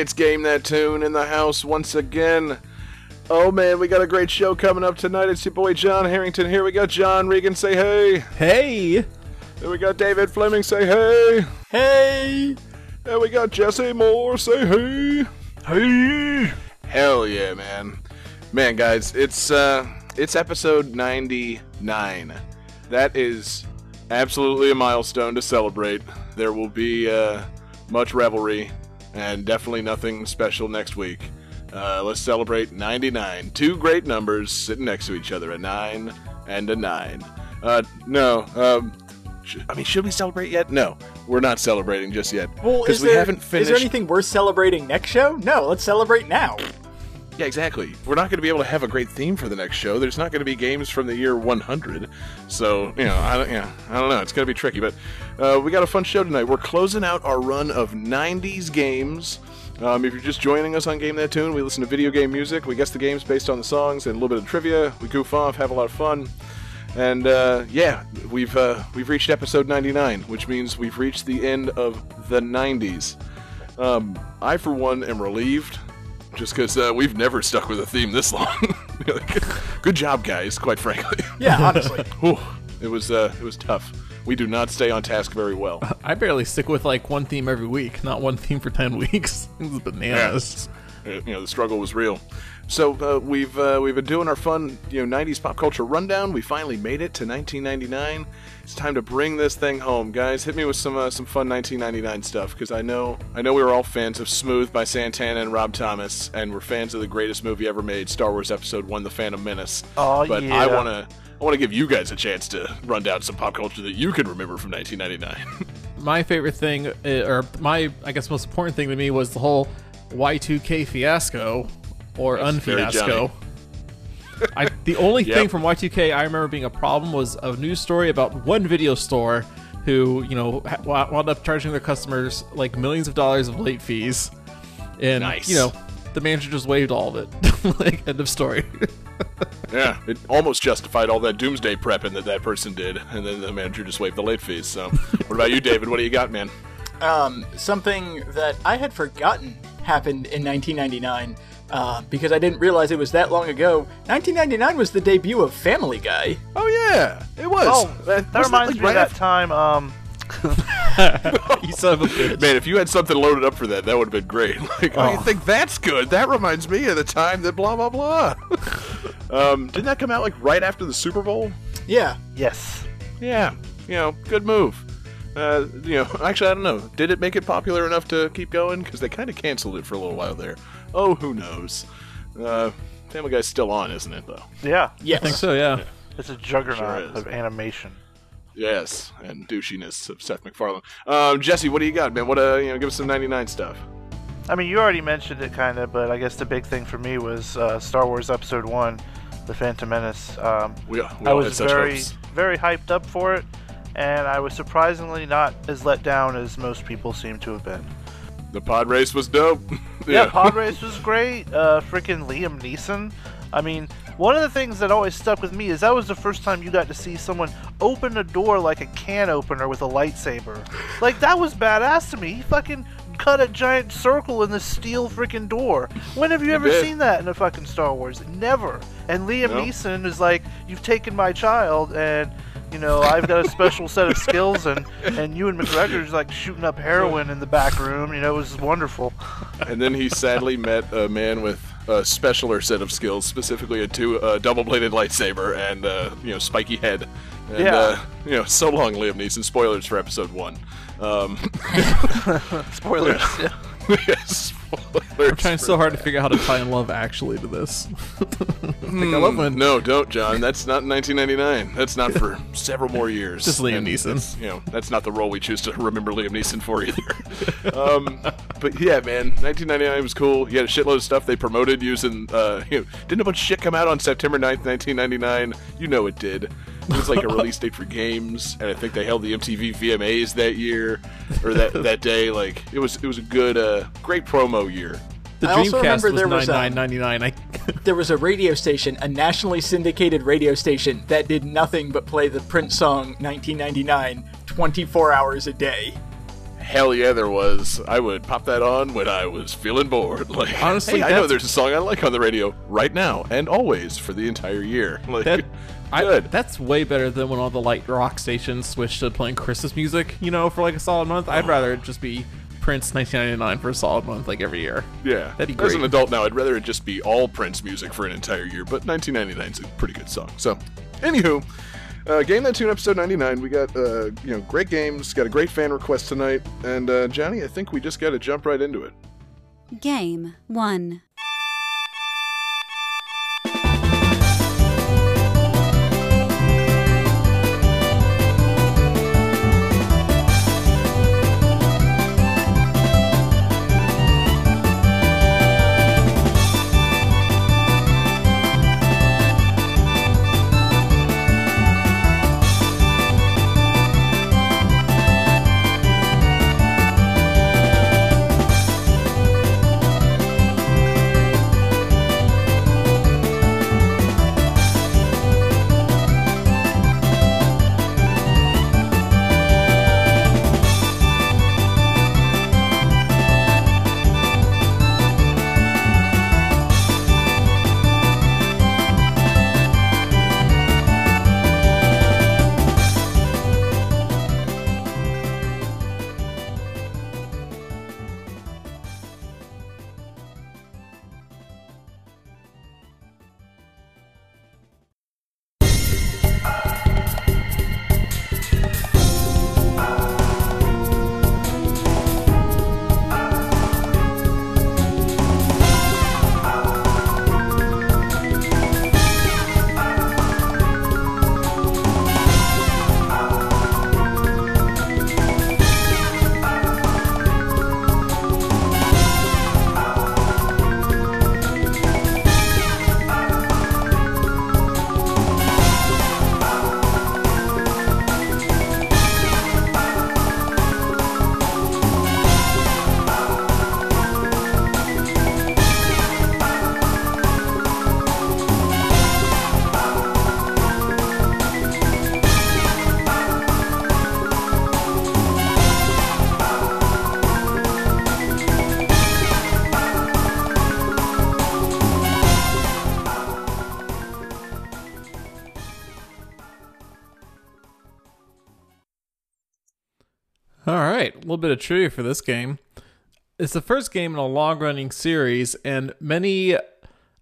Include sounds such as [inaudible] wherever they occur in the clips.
It's Game That Tune in the house once again. Oh man, we got a great show coming up tonight. It's your boy John Harrington here. We got John Regan. Say hey. Hey! Then we got David Fleming. Say hey. Hey! And we got Jesse Moore. Say hey. Hey. Hell yeah, man. Man, guys, it's uh, it's episode ninety nine. That is absolutely a milestone to celebrate. There will be uh, much revelry and definitely nothing special next week. Uh, let's celebrate 99. Two great numbers sitting next to each other a 9 and a 9. Uh, no, um, sh- I mean, should we celebrate yet? No, we're not celebrating just yet. Well, Because is we there, haven't finished. is there anything worth celebrating next show? No, let's celebrate now. Yeah, exactly. We're not going to be able to have a great theme for the next show. There's not going to be games from the year 100. So, you know, I don't, yeah, I don't know. It's going to be tricky, but uh, we got a fun show tonight. We're closing out our run of 90s games. Um, if you're just joining us on Game That Tune, we listen to video game music. We guess the games based on the songs and a little bit of trivia. We goof off, have a lot of fun. And uh, yeah, we've uh, we've reached episode 99, which means we've reached the end of the 90s. Um, I, for one, am relieved, just because uh, we've never stuck with a theme this long. [laughs] Good job, guys. Quite frankly, [laughs] Yeah, honestly. [laughs] Whew. it was uh, it was tough. We do not stay on task very well. I barely stick with like one theme every week, not one theme for 10 weeks. It was bananas. Uh, you know, the struggle was real. So uh, we've uh, we've been doing our fun, you know, '90s pop culture rundown. We finally made it to 1999. It's time to bring this thing home, guys. Hit me with some uh, some fun 1999 stuff because I know I know we were all fans of Smooth by Santana and Rob Thomas, and we're fans of the greatest movie ever made, Star Wars Episode One: The Phantom Menace. Oh, but yeah. I want to I want to give you guys a chance to run down some pop culture that you can remember from 1999. [laughs] My favorite thing, uh, or my, I guess, most important thing to me was the whole Y2K fiasco or That's very unfiasco. I, the only Yep. thing from Y2K I remember being a problem was a news story about one video store who, you know, wound up charging their customers like millions of dollars of late fees, and Nice. you know, the manager just waived all of it. [laughs] like end of story. [laughs] Yeah, it almost justified all that doomsday prepping that that person did, and then the manager just waived the late fees. So, what about you, David? What do you got, man? Um, something that I had forgotten happened in 1999 uh, because I didn't realize it was that long ago. 1999 was the debut of Family Guy. Oh yeah, it was. Oh, that, Wasn't reminds like me right of that time. Um, [laughs] you son of a bitch. Man, if you had something loaded up for that, that would have been great. [laughs] Like, oh, you Oh. think that's good? That reminds me of the time that blah blah blah. [laughs] um, didn't that come out like right after the Super Bowl? Yeah. yes. Yeah, you know, good move. Uh, you know, [laughs] actually, I don't know. Did it make it popular enough to keep going? Because they kind of canceled it for a little while there. Oh, who knows? Uh, Family Guy's still on, isn't it? Though. Yeah. Yes. I think so, yeah. It's a juggernaut Sure of animation. Yes, and douchiness of Seth MacFarlane. Um, Jesse, what do you got, man? What uh, you know, give us some '99 stuff. I mean, you already mentioned it kind of, but I guess the big thing for me was uh, Star Wars Episode One, The Phantom Menace. Um, We, we I was very, very hyped up for it, and I was surprisingly not as let down as most people seem to have been. The pod race was dope. [laughs] Yeah, Pod [laughs] Race was great. Uh, freaking Liam Neeson. I mean, one of the things that always stuck with me is that was the first time you got to see someone open a door like a can opener with a lightsaber. Like that was badass to me. He fucking cut a giant circle in the steel freaking door. When have you ever seen that in a fucking Star Wars? Never. And Liam No. Neeson is like, "You've taken my child and." You know, I've got a special set of skills, and and you and Ewan McGregor's like shooting up heroin in the back room. You know, it was wonderful. and then he sadly met a man with a specialer set of skills, specifically a two a double-bladed lightsaber and uh, you know spiky head. And, Yeah. Uh, you know, so long, Liam Neeson. Spoilers for episode one. Um, [laughs] Spoilers. yeah. I'm trying so hard to figure out how to tie in Love Actually to this. [laughs] I love when No, don't, John. That's not 1999. That's not for several more years. Just Liam And Neeson. that's, You know, that's not the role we choose to remember Liam Neeson for either. [laughs] um, but yeah, man, 1999 was cool. You had a shitload of stuff they promoted using. Uh, you know, didn't a bunch of shit come out on September 9th, 1999? You know it did. It was like a release date for games, and I think they held the MTV VMAs that year or that that day. Like it was, it was a good, uh, great promo year. the I also Dreamcast remember was there was, 99.99. I [laughs] There was a radio station, a nationally syndicated radio station, that did nothing but play the Prince song 1999 24 hours a day. Hell yeah, there was. I would pop that on when I was feeling bored. [laughs] Like, Honestly, hey, I know there's a song I like on the radio right now and always for the entire year. [laughs] Like, that I, good. that's way better than when all the light rock stations switched to playing Christmas music. You know, for like a solid month. I'd rather it just be Prince 1999 for a solid month, like every year. yeah, that'd be great. As an adult now, I'd rather it just be all Prince music for an entire year. But 1999 is a pretty good song. So, anywho. Uh, Game That Tune episode 99. We got, uh, you know, great games. Got a great fan request tonight. And, uh, Johnny, I think we just got to jump right into it. Game 1. Little bit of trivia for this game. It's the first game in a long-running series, and many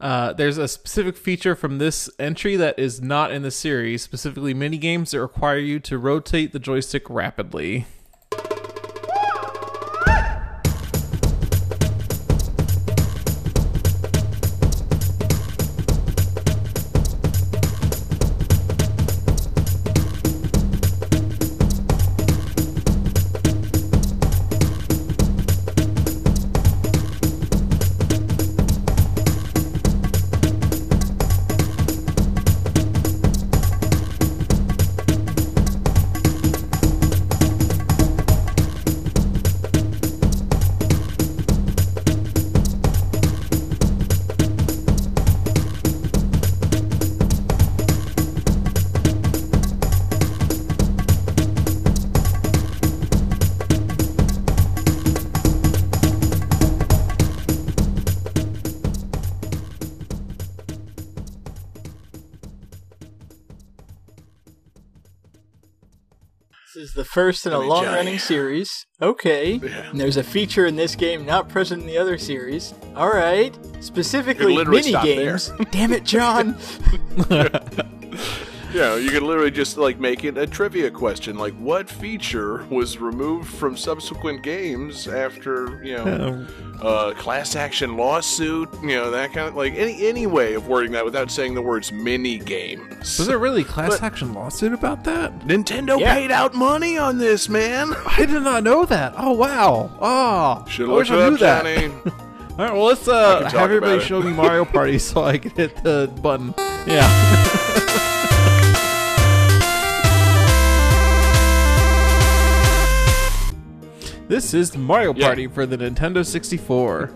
uh, there's a specific feature from this entry that is not in the series. Specifically, mini games that require you to rotate the joystick rapidly. First in a I mean, long Johnny. running series. Okay. And there's a feature in this game not present in the other series. Alright. Specifically literally mini games. Damn it, John. [laughs] [laughs] you know, you could literally just like make it a trivia question, like what feature was removed from subsequent games after you know uh, class action lawsuit, you know that kind of like any any way of wording that without saying the words mini games. Was there really a class action lawsuit about that? Nintendo Yeah. paid out money on this, man. [laughs] I did not know that. Oh wow. Oh, Should I look wish it I knew up, that. Johnny. [laughs] All right, well let's uh, can have talk everybody it. show me Mario Party [laughs] so I can hit the button. Yeah. This is Mario Yeah. Party for the Nintendo 64.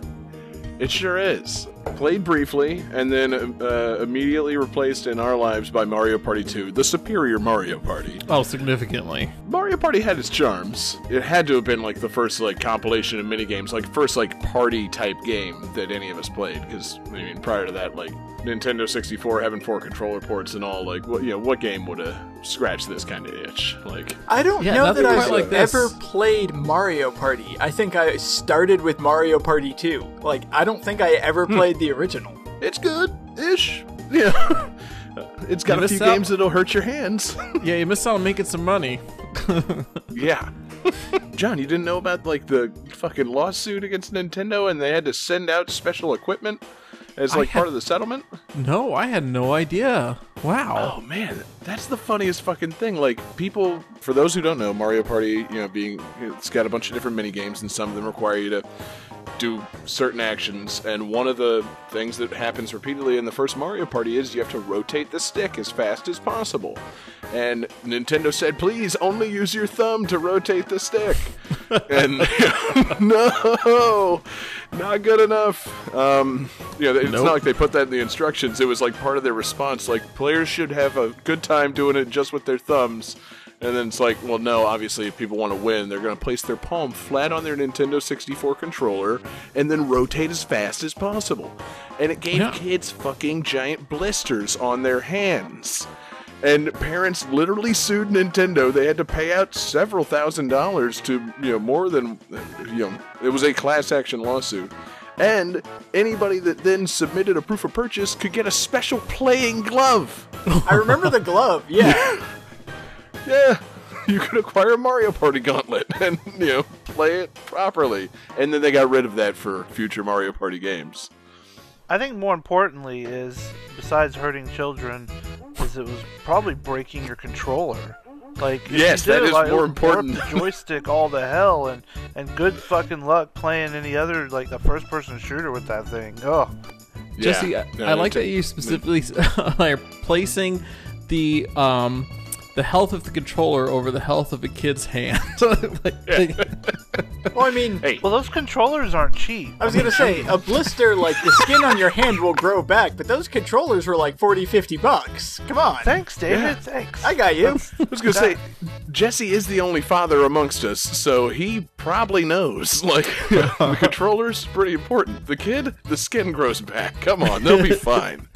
It sure is. Played briefly, and then uh, immediately replaced in our lives by Mario Party 2, the superior Mario Party. Oh, significantly. Mario Party had its charms. It had to have been like the first like compilation of mini games, like first like party type game that any of us played. Because I mean, prior to that, like Nintendo 64 having four controller ports and all, like what you know, what game would have scratched this kind of itch? Like, I don't Yeah, know that I've like ever played Mario Party. I think I started with Mario Party 2. Like, I don't think I ever Hmm. Played the original. it's good ish. [laughs] Yeah. It's got You a few out. games that'll hurt your hands. [laughs] Yeah, you missed out on making some money. [laughs] Yeah. John, you didn't know about like the fucking lawsuit against Nintendo and they had to send out special equipment as like had- part of the settlement? No, I had no idea. Wow. Oh man, that's the funniest fucking thing. Like people, for those who don't know, Mario Party, you know, being it's got a bunch of different mini games, and some of them require you to do certain actions. And one of the things that happens repeatedly in the first Mario Party is you have to rotate the stick as fast as possible. And Nintendo said, "Please only use your thumb to rotate the stick." [laughs] and [laughs] no, not good enough. Um, you know, it's Nope. not like they put that in the instructions. It was like part of their response. Like players should have a good time doing it just with their thumbs. And then it's like, well, no. Obviously, if people want to win, they're going to place their palm flat on their Nintendo 64 controller and then rotate as fast as possible. And it gave Yeah. kids fucking giant blisters on their hands. And parents literally sued Nintendo. They had to pay out several thousand dollars to, you know, more than, you know, it was a class action lawsuit. And anybody that then submitted a proof of purchase could get a special playing glove. I remember the glove, yeah. [laughs] Yeah, [laughs] you could acquire a Mario Party gauntlet [laughs] and, you know, play it properly. And then they got rid of that for future Mario Party games. I think more importantly is, besides hurting children, is it was probably breaking your controller. Like Yes, you did that it, is like, more it would warp important. The [laughs] joystick all to hell, and and good fucking luck playing any other like a first person shooter with that thing. Oh, Jesse, Yeah. I, I like Nintendo- that you specifically are placing the um the health of the controller over the health of a kid's hand. [laughs] Like- like- Well, I mean, Hey, well, those controllers aren't cheap. I was gonna say, a blister, like, the skin on your hand will grow back, but those controllers were like 40, 50 bucks. Come on. Thanks, David. Yeah. Thanks. I got you. I was gonna say, Jesse is the only father amongst us, so he probably knows. [laughs] Like, the [laughs] controller's pretty important. The kid, the skin grows back. Come on, they'll be fine.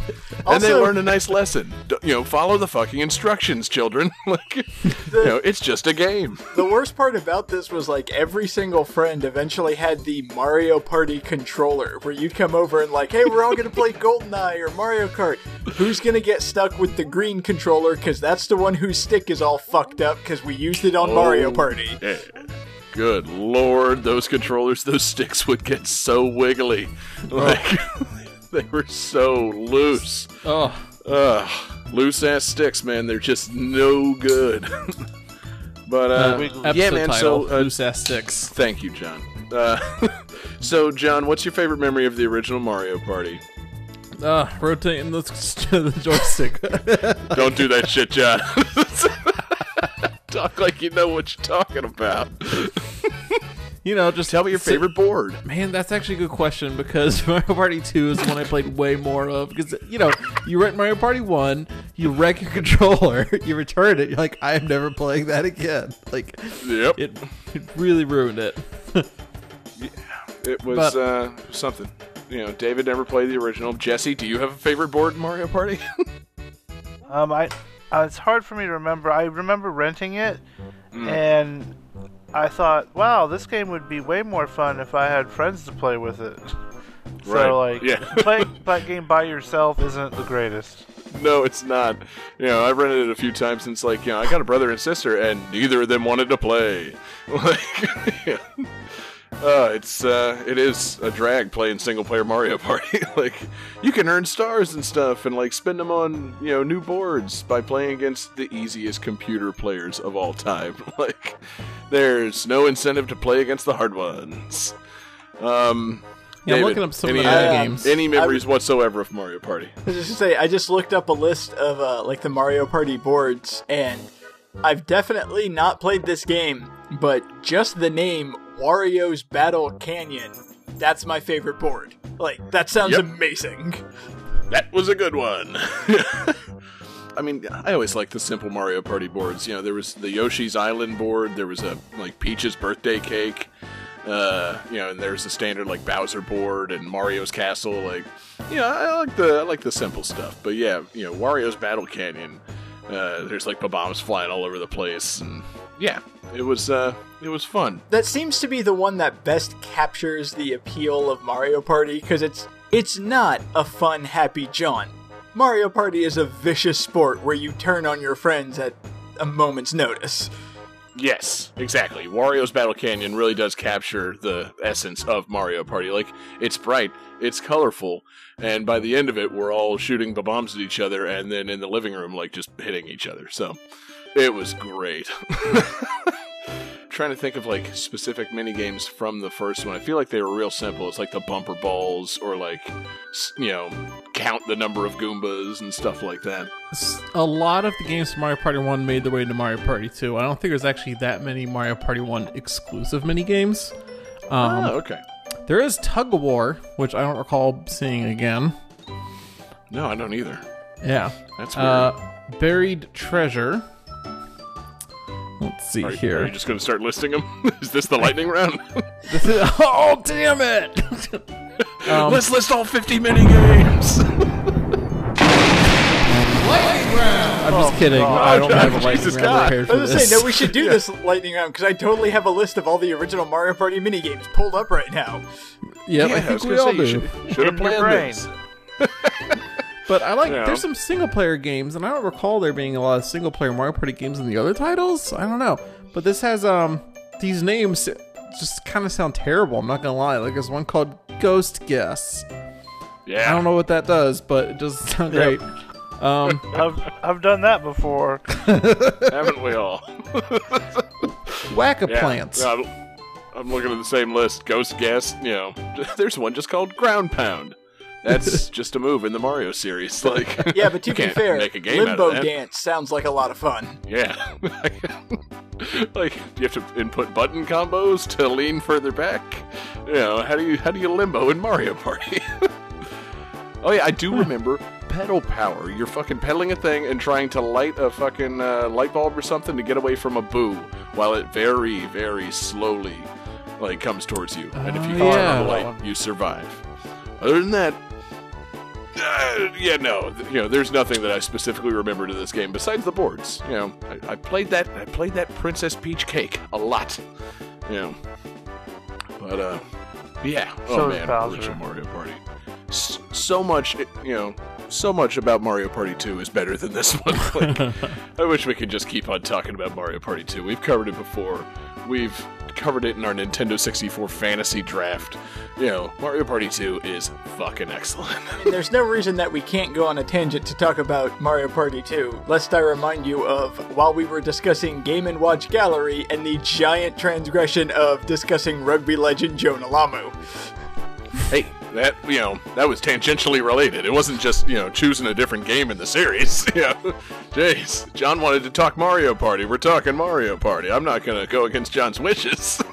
And they Also- learn a nice lesson. D- You know, follow the fucking instructions, children. [laughs] like, you know, it's just a game. The worst part about this was like every single friend eventually had the Mario Party controller where you'd come over and like, hey, we're all gonna play GoldenEye or Mario Kart. Who's gonna get stuck with the green controller? Because that's the one whose stick is all fucked up because we used it on Mario Oh, Party. yeah. Good lord, those controllers, those sticks would get so wiggly. Like, [laughs] [laughs] they were so loose. oh, Ugh, loose ass sticks, man. They're just no good. [laughs] but uh, uh, Wiggly. episode yeah, man. title: So uh, loose ass sticks. thank you, John. Uh, [laughs] so, John, what's your favorite memory of the original Mario Party? Uh, rotating the, the joystick. Don't do that shit, John. Talk like you know what you're talking about. You know, just Tell me your sit- favorite board. Man, that's actually a good question because [laughs] Mario Party 2 is the one I played way more of. Because, you know, you rent Mario Party 1, you wreck your [laughs] controller, you return it, you're like, I am never playing that again. Like, Yep, it, it really ruined it. it was but- uh, something. You know, David never played the original. Jesse, do you have a favorite board in Mario Party? [laughs] Um, I, uh, it's hard for me to remember. I remember renting it, Mm. and I thought, wow, this game would be way more fun if I had friends to play with it. [laughs] Right. So, like, Yeah. [laughs] playing [laughs] that game by yourself isn't the greatest. no, it's not. You know, I've rented it a few times, it's like, you know, I got a brother and sister, and neither of them wanted to play. Like, yeah. Uh, it's uh, it is a drag playing single player Mario [laughs] Party. like, you can earn stars and stuff, and like spend them on you know new boards by playing against the easiest computer players of all time. [laughs] like, there's no incentive to play against the hard ones. Um, Yeah, I'm looking up some any, of the other uh, games. Any memories whatsoever of Mario Party? [laughs] I was just gonna say, I just looked up a list of uh, like the Mario Party boards, and I've definitely not played this game, but just the name Wario's Battle Canyon, that's my favorite board. Like that sounds Yep. amazing. That was a good one. [laughs] I mean, I always like the simple Mario Party boards. You know, there was the Yoshi's Island board. There was a like Peach's birthday cake. Uh, you know, and there's the standard like Bowser board and Mario's Castle. Like, you know, I like the I like the simple stuff. But yeah, you know, Wario's Battle Canyon. Uh, there's like bombs flying all over the place, and yeah, it was uh, it was fun. That seems to be the one that best captures the appeal of Mario Party because it's it's not a fun, happy jaunt. Mario Party is a vicious sport where you turn on your friends at a moment's notice. Yes, exactly. Wario's Battle Canyon really does capture the essence of Mario Party. Like, it's bright, it's colorful, and by the end of it, we're all shooting the bombs at each other and then in the living room, like, just hitting each other. So, it was great. [laughs] Trying to think of, like, specific mini games from the first one. I feel like they were real simple. It's like the bumper balls or, like, you know, count the number of Goombas and stuff like that. A lot of the games from Mario Party 1 made their way to Mario Party 2. I don't think there's actually that many Mario Party 1 exclusive mini games. Um, oh, okay. There is Tug of War, which I don't recall seeing again. No, I don't either. Yeah. That's weird. Uh, Buried Treasure. Let's see Are, here. are you just going to start listing them? [laughs] Is this the lightning round? This [laughs] is- [laughs] oh, damn it! um, Let's list all 50 mini games. Lightning round. I'm just kidding. I don't have a lightning Jesus round God. prepared I for was gonna this. say, no, we should do this lightning round because I totally have a list of all the original Mario Party minigames pulled up right now. Yep, I Yeah, think was we gonna all say, do. you should, should have your planned brain. this. But I like. Yeah. There's some single player games, and I don't recall there being a lot of single player Mario Party games in the other titles. I don't know, but this has um these names just kind of sound terrible. I'm not gonna lie. Like there's one called Ghost Guess. Yeah. I don't know what that does, but it does sound great. Um, [laughs] I've I've done that before. [laughs] Haven't we all? [laughs] Whack a Yeah. plants. I'm looking at the same list. Ghost Guess. you know. There's one just called Ground Pound. That's [laughs] just a move in the Mario series. Like, [laughs] Yeah, but to be fair, make a game Limbo. Dance sounds like a lot of fun. Yeah. [laughs] like, do you have to input button combos to lean further back? You know, how do you how do you limbo in Mario Party? oh yeah, I do remember pedal power. You're fucking pedaling a thing and trying to light a fucking uh, light bulb or something to get away from a boo, while it very very slowly like comes towards you. and if you Oh, hit yeah. the light, you survive. Other than that, uh, yeah, no, you know, there's nothing that I specifically remember to this game besides the boards. You know, I, I played that. I played that Princess Peach cake a lot. You know, but uh, yeah. So oh man, original Mario Party. S- so much, you know, so much about Mario Party 2 is better than this one. [laughs] Like, I wish we could just keep on talking about Mario Party 2. We've covered it before. We've covered it in our Nintendo 64 fantasy draft. You know, Mario Party 2 is fucking excellent. [laughs] And there's no reason that we can't go on a tangent to talk about Mario Party 2, lest I remind you of while we were discussing Game & Watch Gallery and the giant transgression of discussing rugby legend Jonah Lomu. hey, that you know that was tangentially related. It wasn't just you know choosing a different game in the series. [laughs] yeah, jeez, John wanted to talk Mario Party. We're talking Mario Party. I'm not gonna go against John's wishes. [laughs]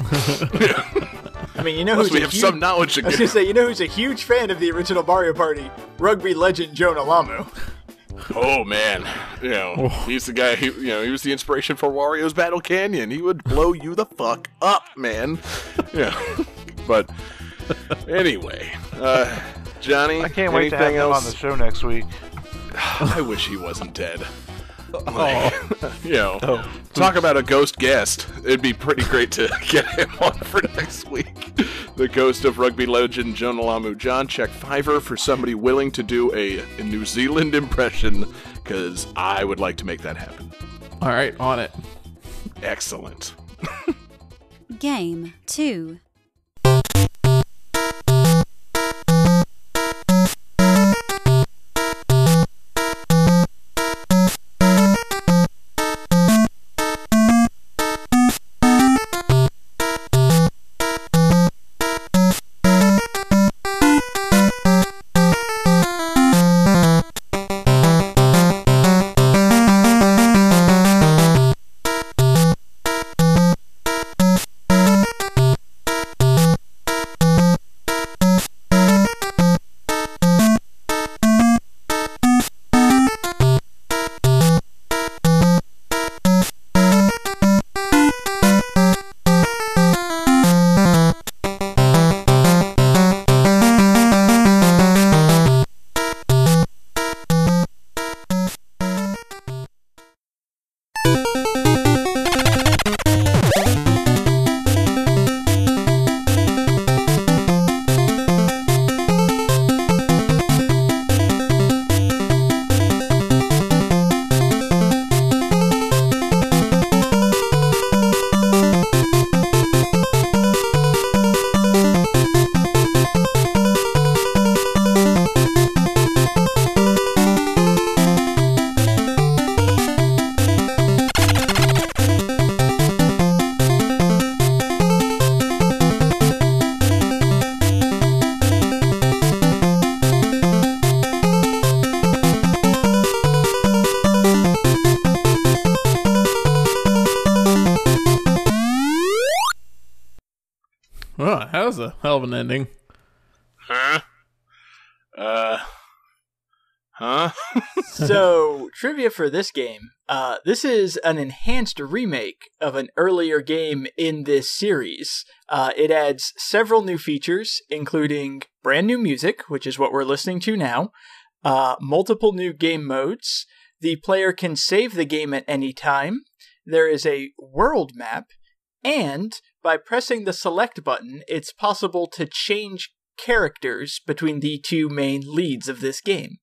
I mean, you know Unless who's we a have huge, some knowledge I was gonna say, you know who's a huge fan of the original Mario Party? Rugby legend Jonah Lomu. Oh man, you know oh. he's the guy. Who, you know he was the inspiration for Wario's Battle Canyon. He would blow you the fuck up, man. Yeah, but [laughs] anyway, uh, Johnny, I can't wait to have anything him on the show next week. [sighs] I wish he wasn't dead. [laughs] Like, [laughs] you know, talk about a ghost guest. It'd be pretty great to get him on for next week. the ghost of rugby legend Jonah Lomu. John, check Fiverr for somebody willing to do a, a New Zealand impression, because I would like to make that happen. All right, on it. Excellent. Game 2. Trivia for this game. Uh, this is an enhanced remake of an earlier game in this series. Uh, it adds several new features, including brand new music, which is what we're listening to now, uh, multiple new game modes. The player can save the game at any time. There is a world map, and by pressing the select button, it's possible to change characters between the two main leads of this game.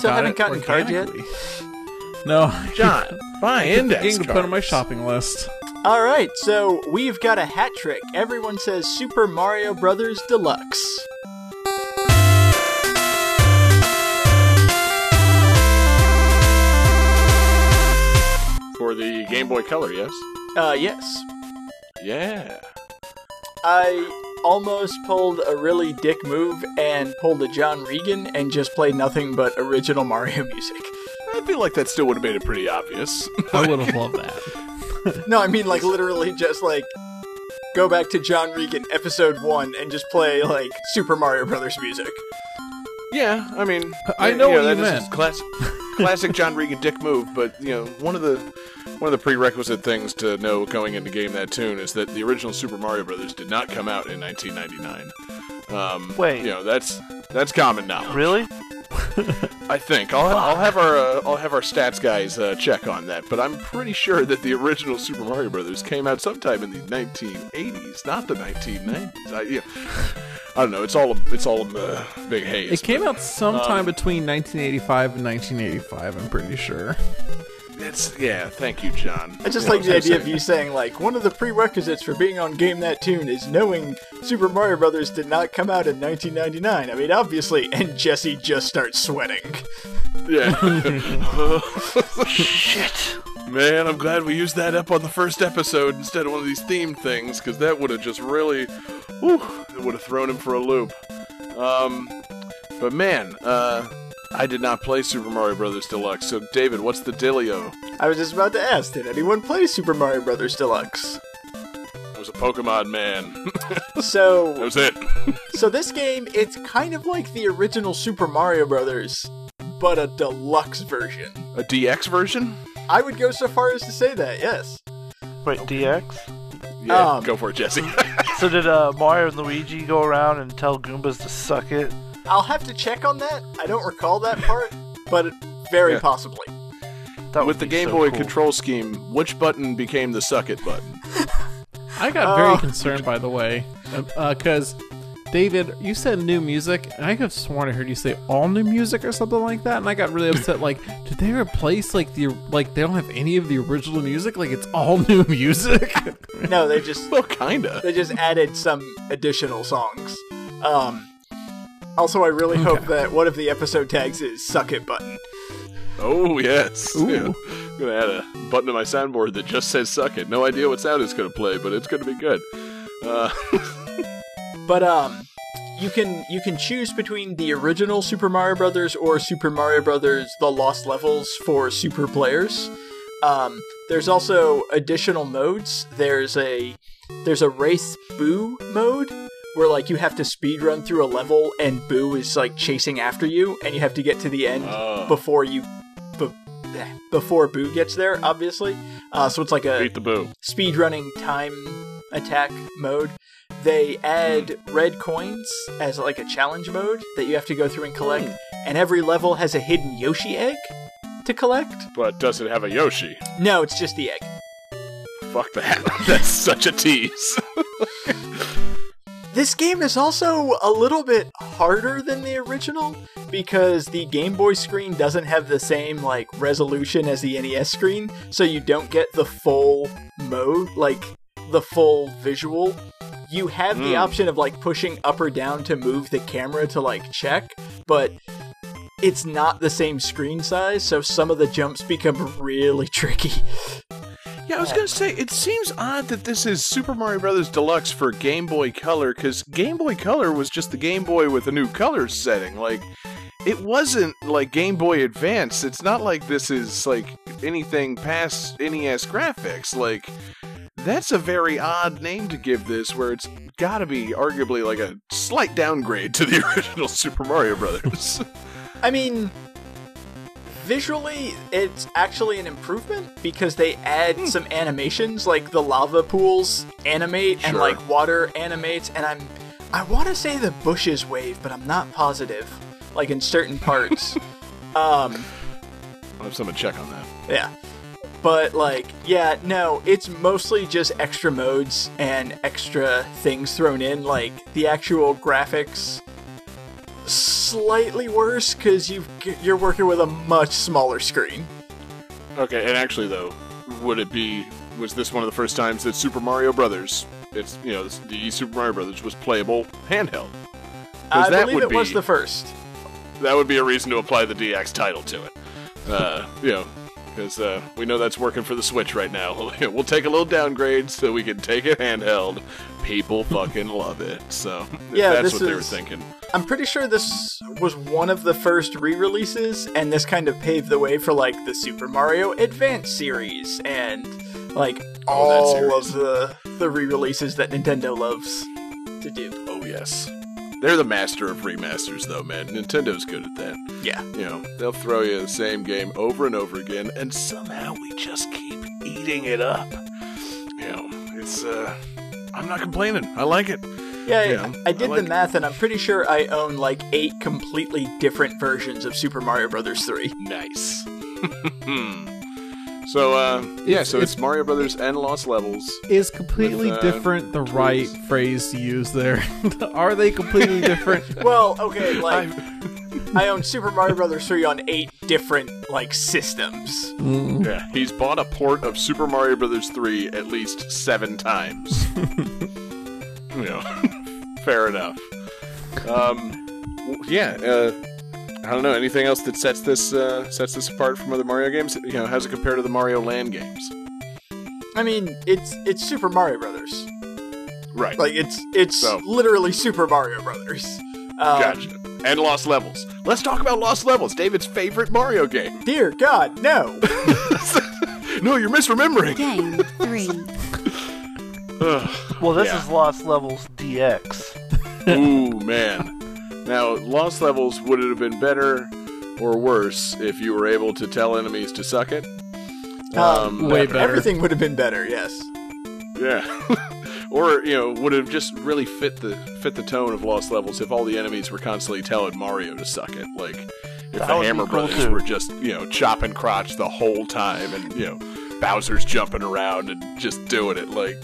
Still haven't it gotten card yet? organically. No, [laughs] John, buy index Beginning to put on my shopping list. All right, so we've got a hat trick. Everyone says Super Mario Brothers Deluxe. For the Game Boy Color, yes? Uh, yes. Yeah. I almost pulled a really dick move and pulled a John Regan and just played nothing but original Mario music. I feel like that still would have made it pretty obvious. [laughs] I would have loved that. No, I mean like literally just like go back to John Regan episode 1 and just play like Super Mario Brothers music. yeah, I mean, I know yeah, what you that is meant. Classic, classic John Regan dick move, but you know, one of the one of the prerequisite things to know going into game that tune is that the original Super Mario Brothers did not come out in 1999. Um, Wait. you know that's that's common now. Really? I think I'll, I'll have our uh, I'll have our stats guys uh, check on that, but I'm pretty sure that the original Super Mario Brothers came out sometime in the 1980s, not the 1990s. I, yeah, I don't know. It's all a, it's all a uh, big haze. It came but- out sometime Um, between 1985 and 1985. I'm pretty sure. It's yeah. Thank you, John. I just You like the idea was of you saying like one of the prerequisites for being on Game That Tune is knowing Super Mario Brothers did not come out in 1999. I mean, obviously, and Jesse just starts sweating. Yeah. [laughs] [laughs] Shit. Man, I'm glad we used that up on the first episode instead of one of these themed things, because that would have just really, whew, it would have thrown him for a loop. Um, but man, uh, I did not play Super Mario Brothers Deluxe. So, David, what's the dealio? I was just about to ask, did anyone play Super Mario Brothers Deluxe? I was a Pokemon man. [laughs] that So, was it. [laughs] so this game, it's kind of like the original Super Mario Brothers, but a deluxe version. A DX version? I would go so far as to say that, yes. Wait, DX? Yeah, Um, go for it, Jesse. [laughs] So did uh, Mario and Luigi go around and tell Goombas to suck it? I'll have to check on that. I don't recall that part, but very Yeah. possibly. That With the Game so Boy cool. control scheme, which button became the suck it button? I got very Oh. concerned, by the way, because David, you said new music, and I could have sworn I heard you say all new music or something like that, and I got really upset. Like, [laughs] did they replace like the like they don't have any of the original music? Like, it's all [laughs] new music. No, they just Well, kinda. they just added some additional songs. Um, also, I really hope that one of the episode tags is "suck it" button. Oh yes. Ooh. Yeah. I'm gonna add a button to my soundboard that just says "suck it." No idea what sound it's gonna play, but it's gonna be good. Uh, [laughs] But um, you can you can choose between the original Super Mario Brothers or Super Mario Brothers: The Lost Levels for super players. Um, there's also additional modes. There's a there's a race Boo mode where like you have to speed run through a level and Boo is like chasing after you, and you have to get to the end Oh. before you be- before Boo gets there. Obviously, uh, so it's like a beat the boo. speedrunning time attack mode. They add red coins as like a challenge mode that you have to go through and collect, and every level has a hidden Yoshi egg to collect. But does it have a Yoshi? No, it's just the egg. Fuck that. [laughs] That's such a tease. [laughs] This game is also a little bit harder than the original because the Game Boy screen doesn't have the same like resolution as the NES screen, so you don't get the full mode, like the full visual. You have the Hmm. option of like pushing up or down to move the camera to like check, but it's not the same screen size, so some of the jumps become [laughs] really tricky. Yeah, I was gonna say it seems odd that this is Super Mario Brothers Deluxe for Game Boy Color because Game Boy Color was just the Game Boy with a new color setting. Like, it wasn't like Game Boy Advance. It's not like this is like anything past NES graphics. Like. That's a very odd name to give this, where it's gotta be arguably like a slight downgrade to the [laughs] original Super Mario Brothers. I mean, visually, it's actually an improvement because they add Hmm. some animations, like the lava pools animate and like water animates, and I'm I want to say the bushes wave, but I'm not positive. Like in certain [laughs] parts, um, I'll have someone check on that. yeah. But like, yeah, no, it's mostly just extra modes and extra things thrown in. Like the actual graphics, slightly worse because you you're working with a much smaller screen. Okay, and actually though, would it be was this one of the first times that Super Mario Brothers, it's you know the Super Mario Brothers was playable handheld? I that believe would it was the first. That would be a reason to apply the DX title to it. Uh, you know, because uh, we know that's working for the Switch right now. [laughs] we'll take a little downgrade so we can take it handheld. People fucking love it. So Yeah, that's what they were thinking. I'm pretty sure this was one of the first re-releases, and this kind of paved the way for like the Super Mario Advance series and like Oh, all series. of the the re-releases that Nintendo loves to do. Oh yes, they're the master of remasters, though, man. Nintendo's good at that. Yeah. You know, they'll throw you the same game over and over again, and somehow we just keep eating it up. You know, it's uh, I'm not complaining. I like it. Yeah, Yeah, I, I did I the math, and I'm pretty sure I own like eight completely different versions of Super Mario Brothers 3. Nice. [laughs] so, uh, yeah, so it's, it's- Mario Brothers and Lost Levels. Is completely With, uh, different the tools. right phrase to use there? [laughs] Are they completely [laughs] different? Well, okay, like I- I own Super Mario Brothers 3 on eight different like systems. Yeah, he's bought a port of Super Mario Brothers 3 at least seven times. you know, fair enough. Um, yeah. Uh, I don't know anything else that sets this uh, sets this apart from other Mario games. You know, how's it compare to the Mario Land games? I mean, it's it's Super Mario Brothers. Right. Like it's it's So- literally Super Mario Brothers. Um, gotcha. And Lost Levels. Let's talk about Lost Levels, David's favorite Mario game. Dear God, no. [laughs] no, you're misremembering. Game 3. Ugh. Well, this Yeah. is Lost Levels DX. [laughs] Ooh, man. Now, Lost Levels, would it have been better or worse if you were able to tell enemies to suck it? Um, Way better. Everything would have been better. Yes. Yeah. [laughs] or, you know, would it have just really fit the fit the tone of Lost Levels if all the enemies were constantly telling Mario to suck it. Like if That the Hammer cool, Brothers too. were just, you know, chopping crotch the whole time and, you know, Bowser's jumping around and just doing it like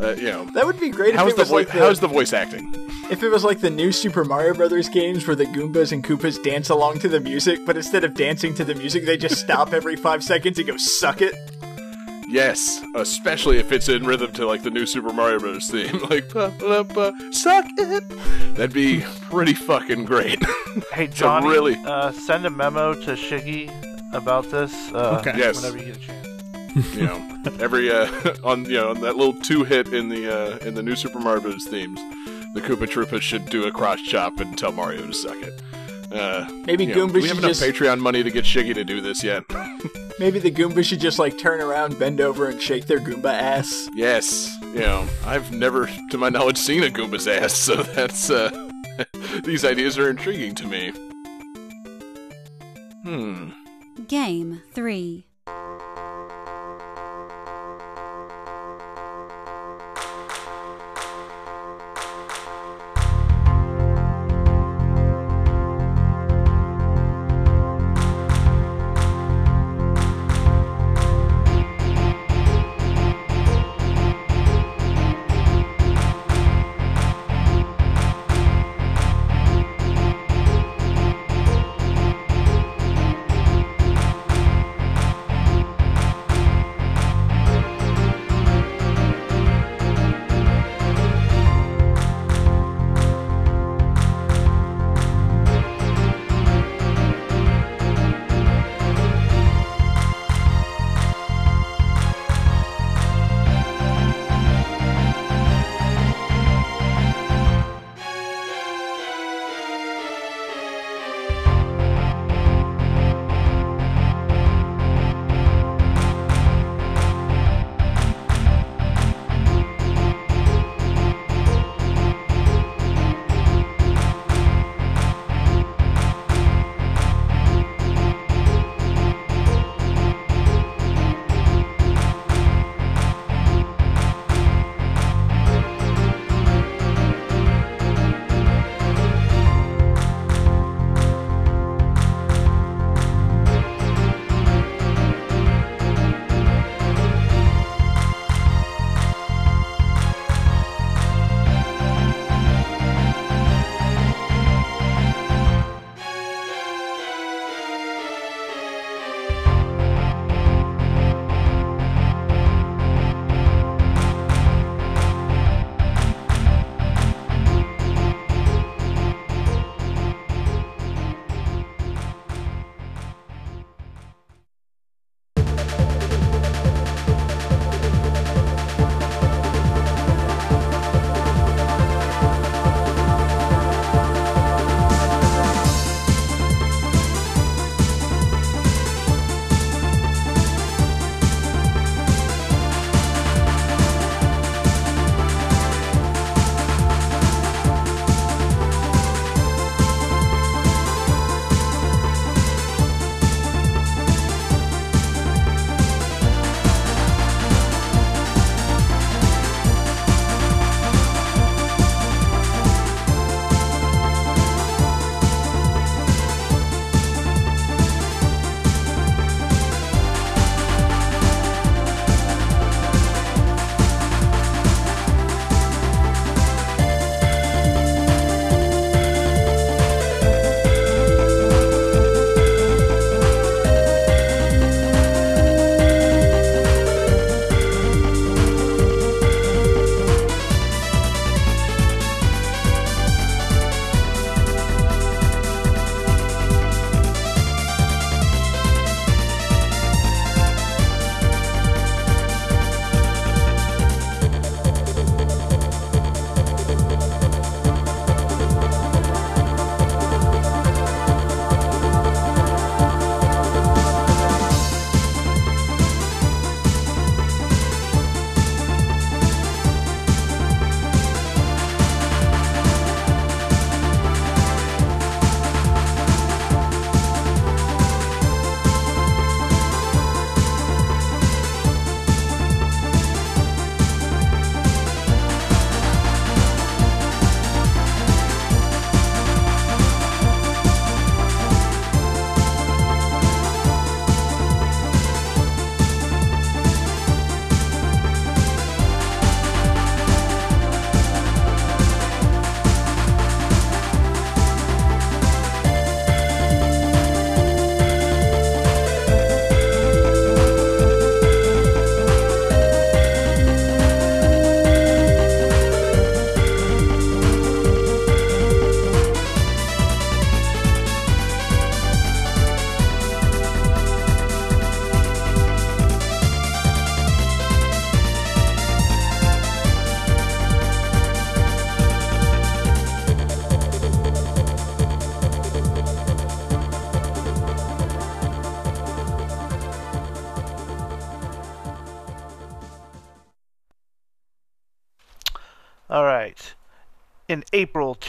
uh, you know, That would be great if how's it the was voice like the, how's the voice acting? if it was like the new Super Mario Brothers games where the Goombas and Koopas dance along to the music, but instead of dancing to the music, they just stop [laughs] every five seconds and go suck it. Yes, especially if it's in rhythm to like the new Super Mario Bros. theme, [laughs] like pa, pa, pa, suck it. That'd be pretty fucking great. [laughs] Hey, So Johnny, really- uh, send a memo to Shiggy about this. Uh, Okay. Yes. Whenever you get a chance. You know, every uh, [laughs] on you know on that little two hit in the uh, in the new Super Mario Bros. themes, the Koopa Troopas should do a cross chop and tell Mario to suck it. Uh, Maybe Goomba. know, Goombas we have should enough just Patreon money to get Shiggy to do this yet. [laughs] maybe the Goomba should just like turn around, bend over, and shake their Goomba ass. yes, you know, I've never, to my knowledge, seen a Goomba's ass, so that's uh, [laughs] these ideas are intriguing to me. Hmm. Game 3.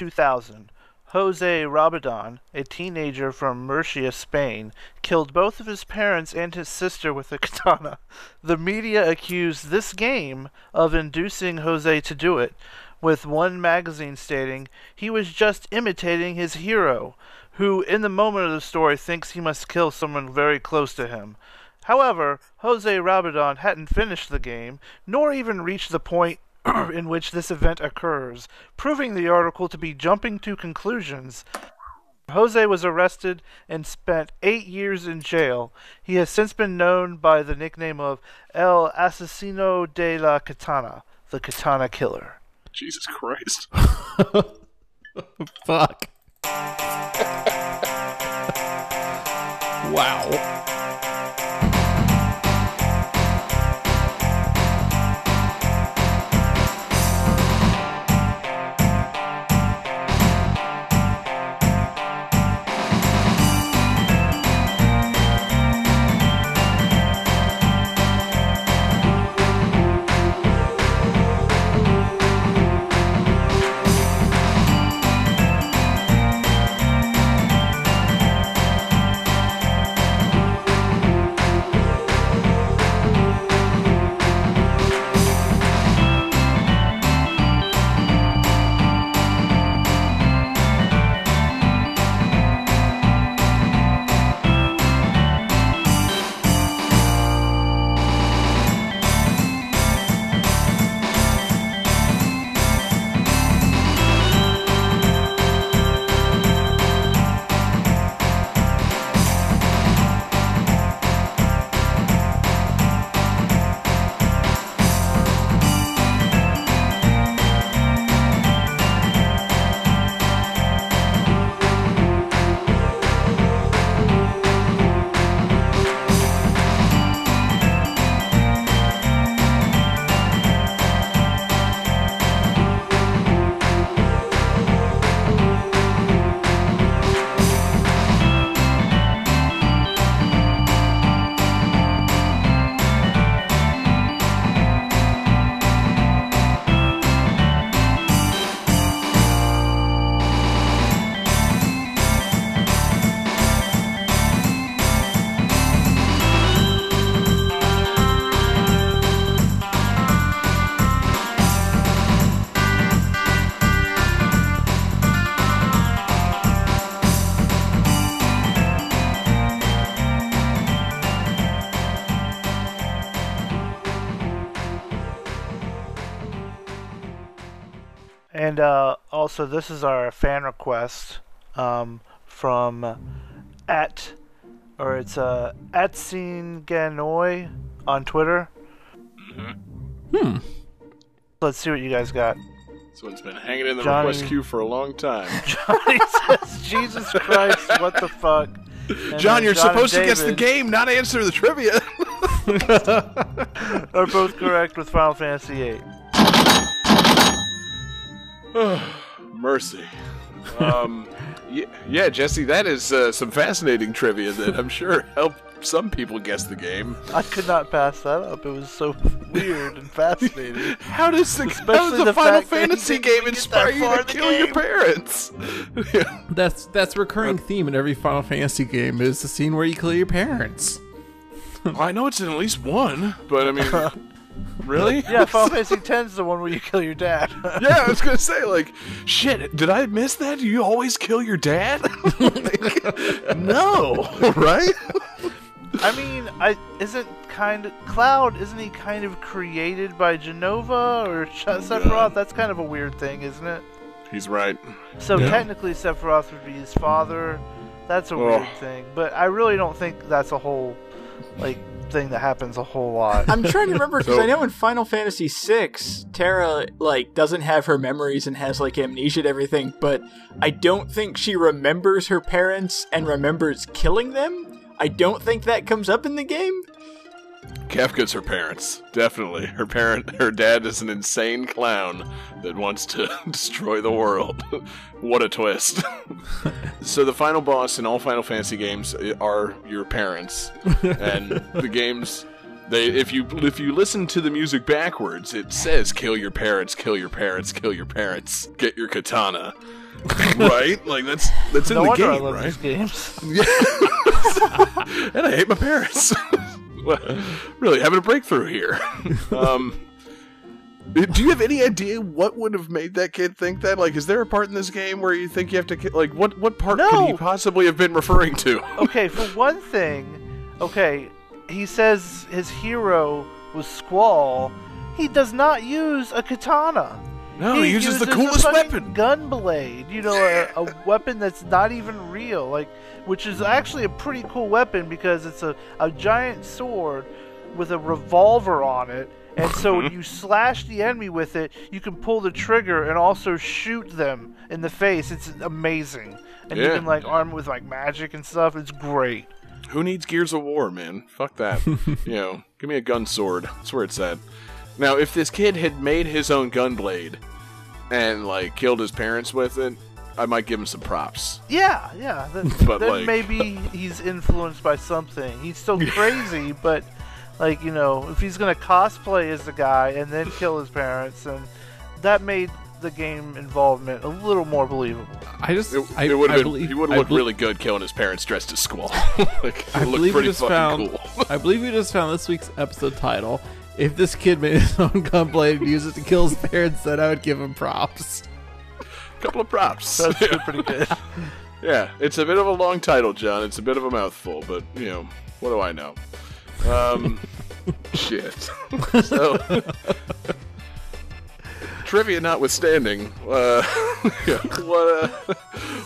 2000, Jose Rabadan, a teenager from Murcia, Spain, killed both of his parents and his sister with a [laughs] katana. The media accused this game of inducing Jose to do it, with one magazine stating he was just imitating his hero, who in the moment of the story thinks he must kill someone very close to him. However, Jose Rabadan hadn't finished the game, nor even reached the point [clears throat] in which this event occurs, proving the article to be jumping to conclusions. Jose was arrested and spent eight years in jail. He has since been known by the nickname of El Asesino de la Katana, the Katana Killer. Jesus Christ. [laughs] Fuck. [laughs] wow. And uh, also, this is our fan request um, from at, or it's uh, at Scene Ganoi on Twitter. Hmm. Let's see what you guys got. This one's been hanging in the Johnny- request queue for a long time. [laughs] Johnny says, "Jesus Christ, what the fuck?" And John, you're John and supposed to guess the game, not answer the trivia. [laughs] Are both correct with Final Fantasy VIII. [sighs] Mercy. Um, [laughs] yeah, yeah, Jesse, that is uh, some fascinating trivia that I'm sure helped some people guess the game. I could not pass that up. It was so weird and fascinating. [laughs] How does the, how Especially does the, the Final fact that he Fantasy game inspire you to in the kill your parents? [laughs] Yeah. That's that's recurring theme in every Final Fantasy game is the scene where you kill your parents. I know it's in at least one, but I mean, really? [laughs] Yeah, Final Fantasy X is the one where you kill your dad. [laughs] Yeah, I was gonna say, like, shit, did I miss that? Do you always kill your dad? [laughs] Like, no, right? I mean, I isn't kind of Cloud. Isn't he kind of created by Jenova or Sh- oh, Sephiroth? That's kind of a weird thing, isn't it? He's right. So Yeah. technically, Sephiroth would be his father. That's a Oh. weird thing, but I really don't think that's a whole like thing that happens a whole lot. I'm trying to remember because So- I know in Final Fantasy VI, Terra like doesn't have her memories and has like amnesia and everything, but I don't think she remembers her parents and remembers killing them. I don't think that comes up in the game. Kefka's her parents. Definitely. Her parent her dad is an insane clown that wants to [laughs] destroy the world. [laughs] what a twist. [laughs] so the final boss in all Final Fantasy games are your parents. and the games They, if you if you listen to the music backwards, it says "kill your parents, kill your parents, kill your parents, get your katana." right? Like that's that's in No the wonder I game, love right? these games. and I hate my parents. [laughs] Really having a breakthrough here. [laughs] Um, do you have any idea what would have made that kid think that? Like, is there a part in this game where you think you have to like what what part could he possibly have been referring to? [laughs] okay, for one thing, okay, he says his hero was Squall. He does not use a katana. No, he uses the coolest weapon. gun blade. You know, a, a weapon that's not even real, like, which is actually a pretty cool weapon because it's a, a giant sword with a revolver on it. And so when [laughs] you slash the enemy with it, you can pull the trigger and also shoot them in the face. It's amazing. And you can like arm it with like magic and stuff. It's great. Who needs Gears of War, man? Fuck that. [laughs] you know, give me a gun sword. That's where it's at. Now, if this kid had made his own gunblade and like killed his parents with it, I might give him some props. Yeah, yeah. [laughs] Then, But, then like- maybe he's influenced by something. He's still crazy, but like you know, if he's gonna cosplay as the guy and then kill his parents, and that made the game involvement a little more believable. I just It, I, it would have been. believe, he would I have looked really good killing his parents dressed as Squall. [laughs] like, I it looked believe we just found. cool. [laughs] I believe we just found this week's episode title. If this kid made his own gunblade and used it to kill his parents, then I would give him props. Couple of props. [laughs] That's pretty [laughs] good. Yeah, it's a bit of a long title, John. It's a bit of a mouthful, but you know, what do I know? Um, [laughs] shit. so, trivia notwithstanding, uh, what uh,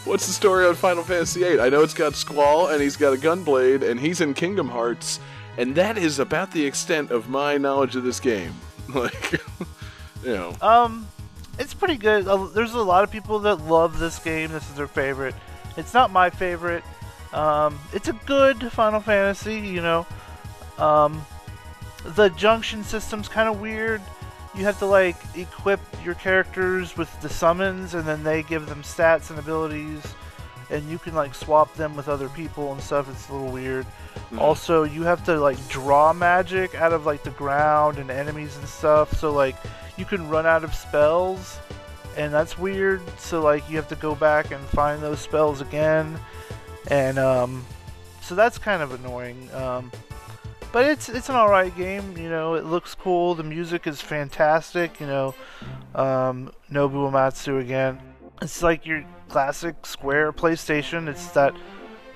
what's the story on Final Fantasy VIII? I know it's got Squall and he's got a gunblade and he's in Kingdom Hearts, and that is about the extent of my knowledge of this game. Like, you know, Um, it's pretty good. There's a lot of people that love this game. This is their favorite. It's not my favorite. Um, it's a good Final Fantasy. You know, um, the junction system's kind of weird. You have to like equip your characters with the summons, and then they give them stats and abilities, and you can like swap them with other people and stuff. It's a little weird. Also, you have to like draw magic out of like the ground and enemies and stuff. So like you can run out of spells, and that's weird. So like you have to go back and find those spells again, and um, so that's kind of annoying. Um, but it's it's an alright game. You know, it looks cool. The music is fantastic. You know, um, Nobuo Uematsu again. It's like your classic Square PlayStation. It's that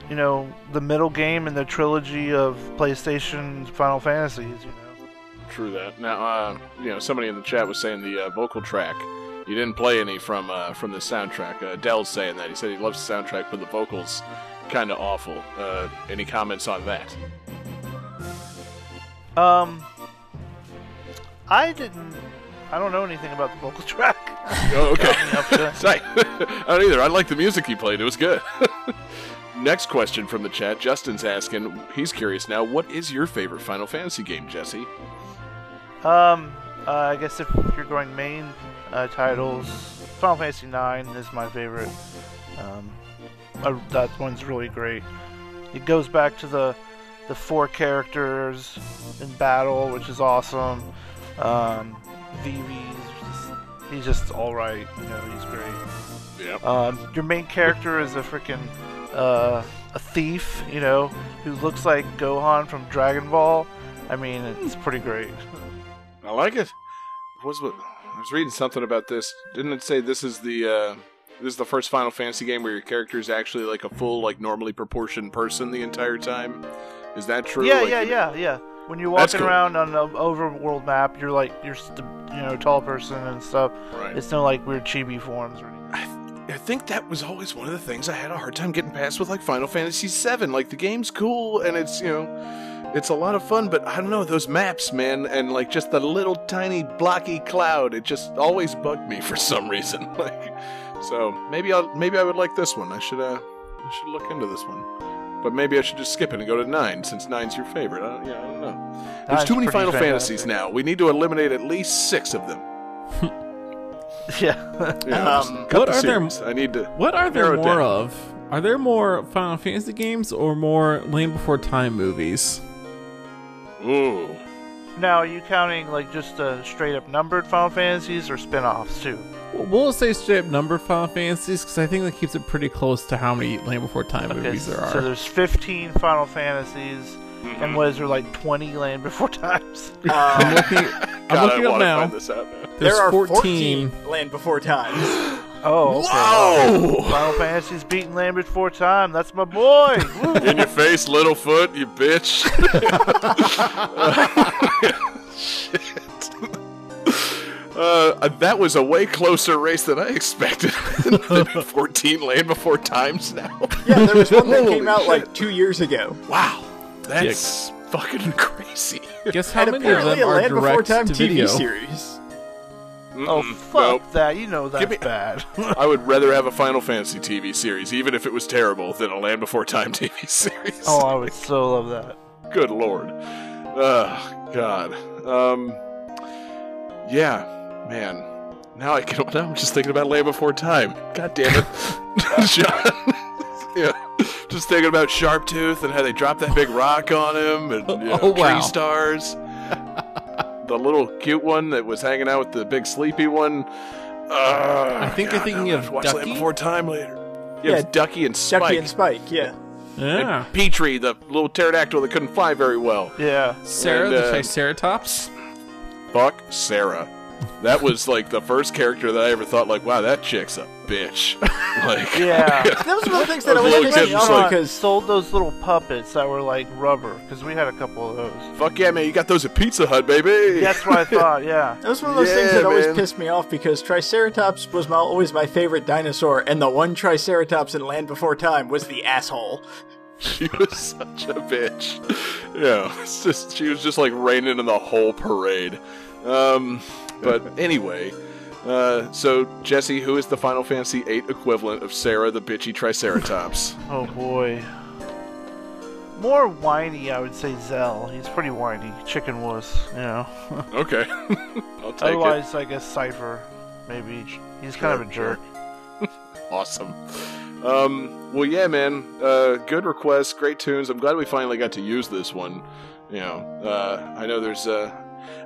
you know the middle game in the trilogy of PlayStation Final Fantasies. You know. True that. Now, uh, you know, somebody in the chat was saying the uh, vocal track. You didn't play any from uh, from the soundtrack. Uh, Dell's saying that. He said he loves the soundtrack, but the vocals kind of awful. Uh, any comments on that? Um, I didn't. I don't know anything about the vocal [laughs] track. Oh, okay. Got me to- [laughs] Sorry. [laughs] I don't either. I like the music he played. It was good. Next question from the chat. Justin's asking. He's curious now. What is your favorite Final Fantasy game, Jesse? Um, uh, I guess if you're going main uh, titles, Final Fantasy IX is my favorite. Um, uh, that one's really great. It goes back to the the four characters in battle, which is awesome. Um, Vivi's just, he's just all right. You know, he's great. Yep. Um, your main character is a freaking uh, a thief, you know, who looks like Gohan from Dragon Ball. I mean, it's pretty great. I like it. Was what I was reading something about this. Didn't it say this is the uh, this is the first Final Fantasy game where your character is actually like a full, like normally proportioned person the entire time? Is that true? Yeah, Like, yeah, you- yeah, yeah. When you're walking cool. around on an overworld map, you're like you're you know tall person and stuff. Right. It's no like weird chibi forms or anything. I think that was always one of the things I had a hard time getting past with like Final Fantasy VII. Like the game's cool and it's you know, it's a lot of fun, but I don't know those maps, man, and like just the little tiny blocky cloud. It just always bugged me [laughs] for some reason. [laughs] Like, so maybe I'll maybe I would like this one. I should uh, I should look into this one. But maybe I should just skip it and go to nine since nine's your favorite. I don't, yeah, I don't know. There's Nine's too many Final. Fantasies now. We need to eliminate at least six of them. [laughs] [laughs] Yeah. You Um, just cut what the are there- I need to. What are there more down. of? Are there more Final Fantasy games or more Land Before Time movies? Ooh. Now, are you counting like just uh, straight up numbered Final Fantasies or spin offs too? We'll- We'll say straight up number Final Fantasies because I think that keeps it pretty close to how many Land Before Time Okay, movies there are. so there's 15 Final Fantasies, Mm-hmm. and what is there like 20 Land Before [laughs] Times? I'm Uh, looking, I'm God, looking up now. This out now. There are 14. 14 Land Before Time. [gasps] Oh, okay. Whoa! Final Fantasies beating Land Before Time. That's my boy. [laughs] Woo. In your face, Littlefoot, you bitch. Shit. [laughs] Uh, that was a way closer race than I expected. 14 land before times now. Yeah, there was one that came out shit. like two years ago. Wow. That's fucking [laughs] crazy. Guess how and many of them a are Land Before direct Time to TV video? series. Oh, fuck Nope. that. You know that's me- bad. [laughs] I would rather have a Final Fantasy TV series, even if it was terrible, than a Land Before Time TV [laughs] series. oh, I would so love that. Good lord. Ugh, God. Um, yeah, man. Now I can. Now I'm just thinking about Land Before Time. God damn it, John. [laughs] yeah, just thinking about Sharp Tooth and how they dropped that big rock on him, and you [laughs] know, Oh, wow. tree stars. [laughs] the little cute one that was hanging out with the big sleepy one. Uh, I think you're thinking of watch Ducky? Land Before Time later. Yeah, Yeah, Ducky and Spike. Ducky and Spike, yeah. Yeah. And Petrie, the little pterodactyl that couldn't fly very well. Yeah. Cera And, the uh, Triceratops. Fuck Cera. That was like the first character that I ever thought like, wow, that chick's a bitch. [laughs] like, Yeah. [laughs] That was one of the things that I was always looking pissed me off like- because sold those little puppets that were like rubber because we had a couple of those. fuck yeah, man, you got those at Pizza Hut, baby. That's what I [laughs] thought. Yeah. that was one of those things Yeah, that always pissed me off because Triceratops was my, always my favorite dinosaur, and the one Triceratops in Land Before Time was the asshole. she was such a bitch. Yeah, it's just she was just like reigning in the whole parade. Um, but anyway. Uh, so Jesse, who is the Final Fantasy VIII equivalent of Cera the bitchy Triceratops? [laughs] Oh boy. More whiny, I would say Zell. He's pretty whiny. Chicken was, you know. [laughs] okay, [laughs] I'll take it. Otherwise, I guess Seifer. Maybe he's kind of a Sure, jerk. awesome. Um, well, yeah, man. Uh, good request, great tunes. I'm glad we finally got to use this one. You know, uh, I know there's. Uh,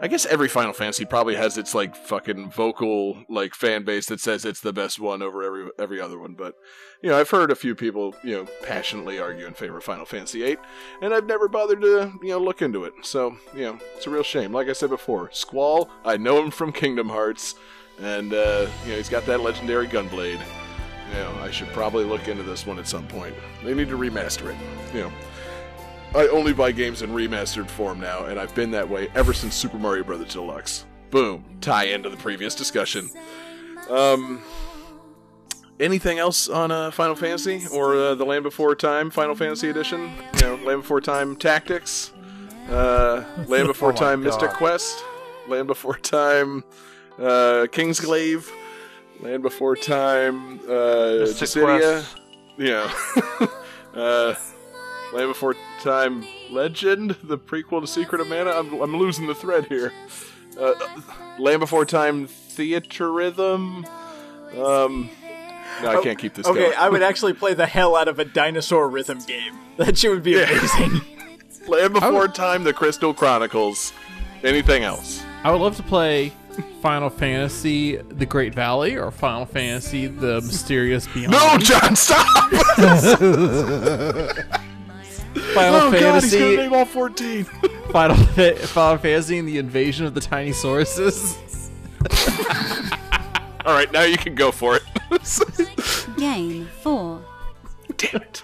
I guess every Final Fantasy probably has its like fucking vocal like fan base that says it's the best one over every every other one. But you know, I've heard a few people you know passionately argue in favor of Final Fantasy VIII, and I've never bothered to you know look into it. So you know, it's a real shame. Like I said before, Squall. I know him from Kingdom Hearts, and uh, you know he's got that legendary gunblade. You know, I should probably look into this one at some point. They need to remaster it. You know, I only buy games in remastered form now, and I've been that way ever since Super Mario Brothers Deluxe. Boom. Tie into the previous discussion. Um, anything else on uh, Final Fantasy or uh, the Land Before Time Final Fantasy Edition? You know, Land Before Time Tactics, uh, Land Before Oh Time Mystic Quest, Land Before Time uh, Kingsglaive, Land Before Time uh, Mystic Quest. Yeah. [laughs] uh, Land Before Time Legend, the prequel to Secret of Mana. I'm, I'm losing the thread here. Uh, Land Before Time Theatrhythm. Um, no, I can't keep this Okay, going. I would actually play the hell out of a dinosaur rhythm game. [laughs] That shit would be Yeah. amazing. [laughs] Land Before Time, The Crystal Chronicles. Anything else? I would love to play Final Fantasy: The Great Valley or Final Fantasy: The Mysterious Beyond. No, John, stop! [laughs] Final oh God, he's gonna Fantasy, name all 14. [laughs] Final, Final Fantasy, and the Invasion of the Tiny Sauruses. [laughs] all right, now you can go for it. [laughs] Game 4. Damn it.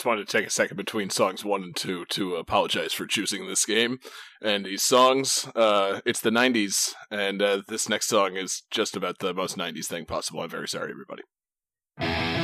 just wanted to take a second between songs one and two to apologize for choosing this game and these songs. Uh, it's the '90s, and uh, this next song is just about the most '90s thing possible. I'm very sorry, everybody.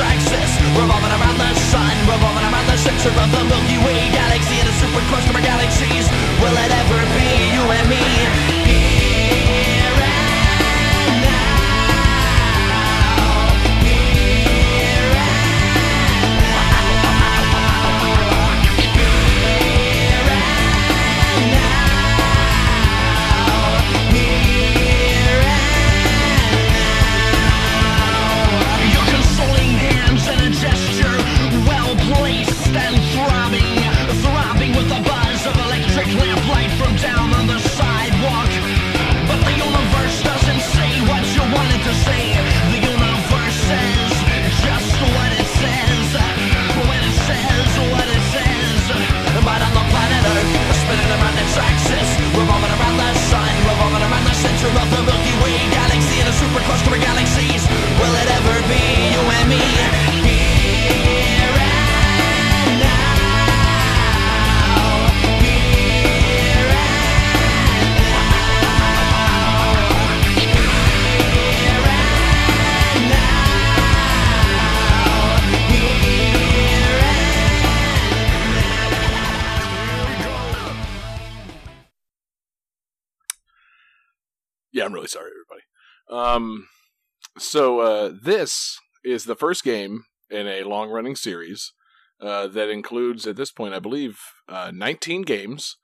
axis. Revolving around the sun, revolving around the center of the Milky Way galaxy And a super cluster of galaxies. Will it ever be you and me? we're close to our galaxies. Will it ever? Um, so uh, this is the first game in a long running series uh, that includes, at this point, I believe, uh, 19 games.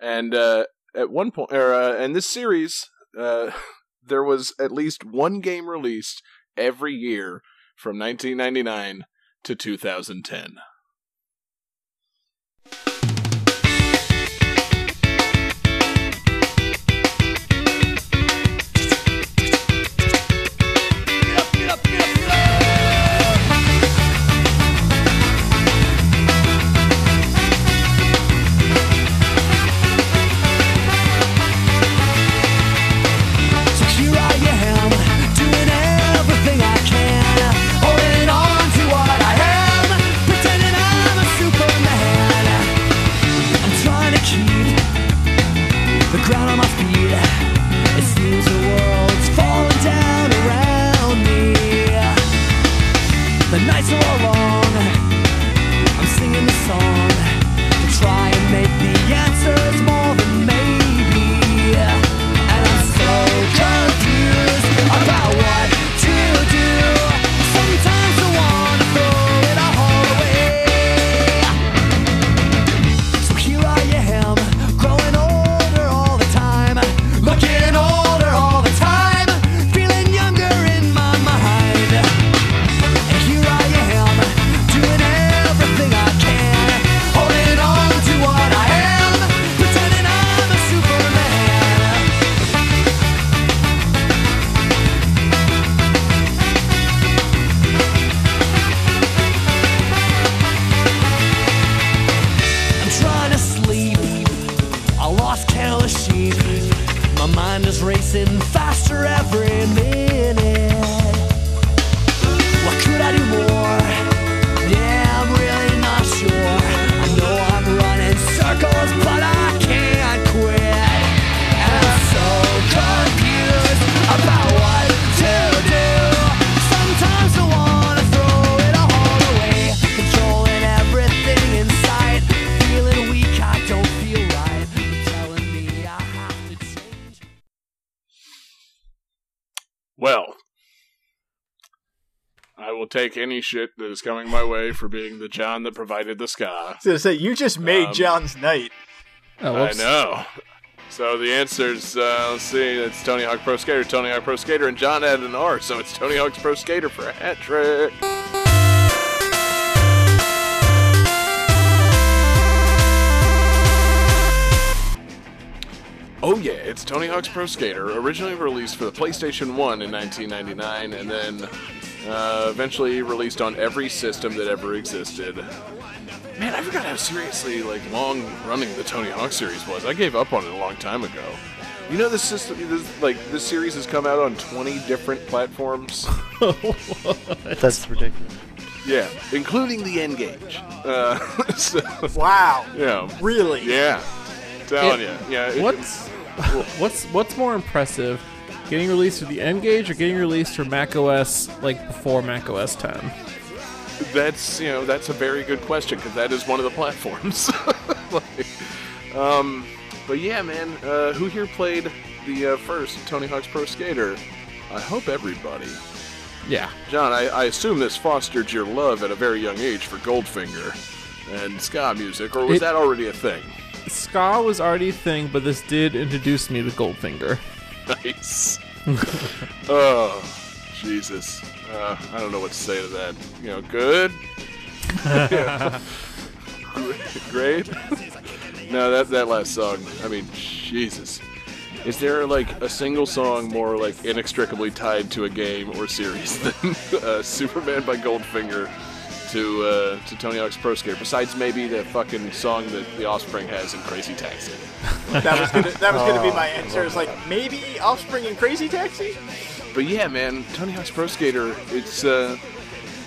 And uh, at one point, or, uh, and this series, uh, [laughs] there was at least one game released every year from 1999 to 2010. Take any shit that is coming my way for being the John that provided the ska. I was gonna say you just made Um, John's night. Oh, I know. So the answer's, uh, let's see, it's Tony Hawk Pro Skater, Tony Hawk Pro Skater, and John added an R, so it's Tony Hawk's Pro Skater for a hat trick. Oh yeah, it's Tony Hawk's Pro Skater, originally released for the PlayStation 1 in 1999, and then uh, eventually released on every system that ever existed. Man, I forgot how seriously like long running the Tony Hawk series was. I gave up on it a long time ago. You know, this system, this, like this series has come out on 20 different platforms. [laughs] That's ridiculous. yeah, including the N-Gage. Uh, [laughs] so, Wow. yeah, Really? yeah, telling It- you, yeah. it- What's [laughs] what's what's more impressive, getting released for the N-Gage or getting released for Mac OS like before Mac OS 10? That's you know that's a very good question because that is one of the [laughs] platforms. [laughs] Like, um, but yeah, man, uh, who here played the uh, first Tony Hawk's Pro Skater? I hope everybody. Yeah. John, I, I assume this fostered your love at a very young age for Goldfinger and ska music, or was It- that already a thing? Ska was already a thing, but this did introduce me to Goldfinger. Nice. [laughs] oh, Jesus. Uh, I don't know what to say to that. You know, good. [laughs] Great. no, that that last song. I mean, Jesus. Is there like a single song more like inextricably tied to a game or series [laughs] than uh, Superman by Goldfinger to uh, to Tony Hawk's Pro Skater? Besides maybe the fucking song that The Offspring has in Crazy Taxi. That was gonna that was gonna be my answer. It's like maybe Offspring and Crazy Taxi. But yeah, man, Tony Hawk's Pro Skater, it's uh,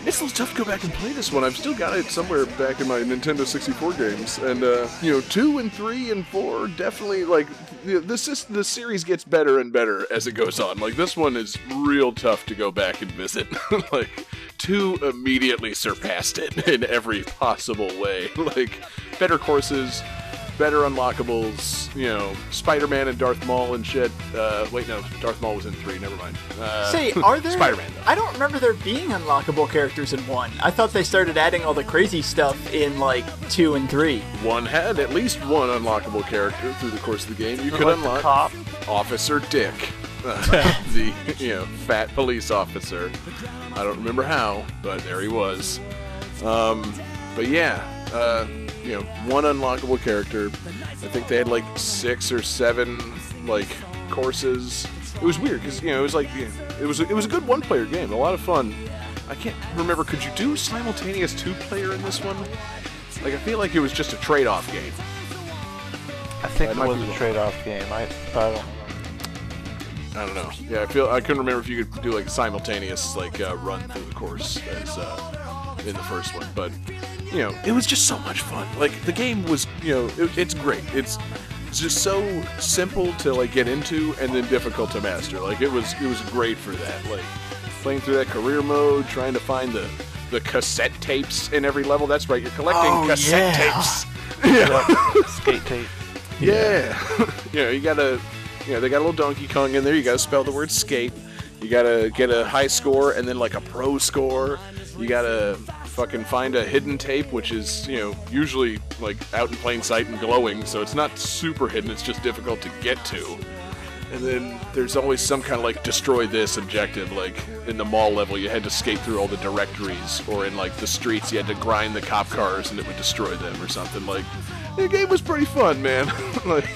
it's a little tough to go back and play this one. I've still got it somewhere back in my Nintendo 64 games, and uh, you know, two and three and four definitely like the this is, the series gets better and better as it goes on. Like this one is real tough to go back and visit. [laughs] like two immediately surpassed it [laughs] in every possible way. like better courses, better unlockables. You know, Spider-Man and Darth Maul and shit. Uh, wait, no, Darth Maul was in three. Never mind. Uh, Say, [laughs] are there? Spider-Man? I don't remember there being unlockable characters in one. I thought they started adding all the crazy stuff in like two and three. One had at least one unlockable character through the course of the game. You could Like unlock cop. Officer Dick, uh, [laughs] the you know fat police officer. I don't remember how, but there he was. Um, but yeah, uh, you know, one unlockable character. I think they had like six or seven like courses. It was weird because you know it was like you know, it was a, it was a good one-player game, a lot of fun. I can't remember. Could you do simultaneous two-player in this one? Like I feel like it was just a trade-off game. I think That it was a trade-off game. I, I don't. I don't know. Yeah, I feel I couldn't remember if you could do like a simultaneous like uh, run through the course as uh, in the first one, but you know, it was just so much fun. Like the game was, you know, it, it's great. It's just so simple to like get into and then difficult to master. Like it was, it was great for that. Like playing through that career mode, trying to find the the cassette tapes in every level. That's right, you're collecting Oh, cassette yeah. tapes. [laughs] Yep. Skate tape. Yeah. [laughs] you know, you gotta, you know, they got a little Donkey Kong in there. You gotta spell the word skate. You gotta get a high score and then like a pro score. You gotta fucking find a hidden tape, which is, you know, usually like out in plain sight and glowing, so it's not super hidden, it's just difficult to get to. And then there's always some kind of like destroy this objective. Like in the mall level, you had to skate through all the directories, or in like the streets, you had to grind the cop cars and it would destroy them or something. Like the game was pretty fun, man. [laughs] like,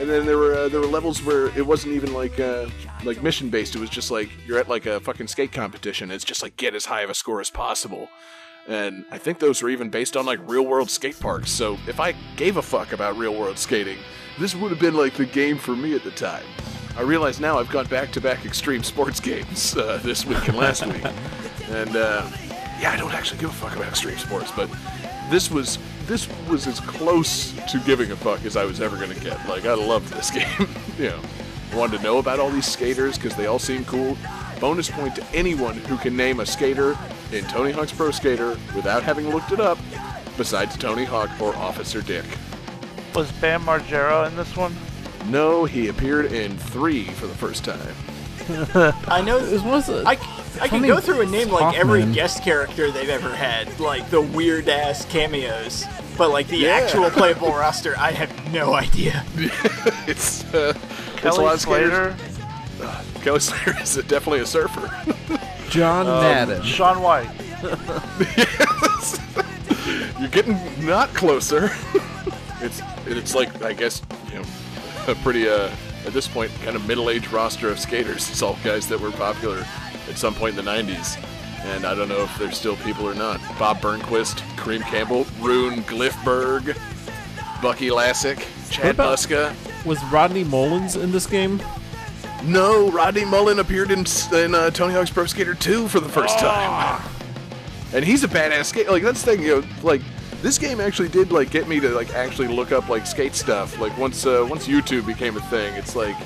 and then there were uh, there were levels where it wasn't even like uh, like mission based. It was just like you're at like a fucking skate competition. It's just like get as high of a score as possible. And I think those were even based on like real world skate parks. So if I gave a fuck about real world skating, this would have been like the game for me at the time. I realize now I've gone back to back extreme sports games uh, this week and last week. And uh, yeah, I don't actually give a fuck about extreme sports, but this was this was as close to giving a fuck as I was ever gonna get. Like I loved this [laughs] game. you know, wanted to know about all these skaters because they all seem cool. Bonus point to anyone who can name a skater in Tony Hawk's Pro Skater without having looked it up, besides Tony Hawk or Officer Dick. Was Bam Margera in this one? No, he appeared in three for the first time. [laughs] I know. It was one of the- I, I can go through and name like every Hawkman. guest character they've ever had, like the weird ass cameos. But like the Yeah. actual playable roster, I have no idea. [laughs] it's uh, it's a Kelly lot of skaters. Slater, Kelly Slater is definitely a surfer. [laughs] John Madden. Shaun White. [laughs] You're getting not closer. [laughs] it's it's like I guess you know a pretty uh at this point kind of middle-aged roster of skaters. It's all guys that were popular at some point in the '90s, and I don't know if there's still people or not. Bob Burnquist, Kareem Campbell, Rune Glifberg, Bucky Lasek, Chad about- Muska. Was Rodney Mullins in this game? No, Rodney Mullen appeared in, in uh, Tony Hawk's Pro Skater 2 for the first time. And he's a badass skate. Like that's the thing, you know, like this game actually did like get me to like actually look up like skate stuff. Like once uh, once YouTube became a thing, it's like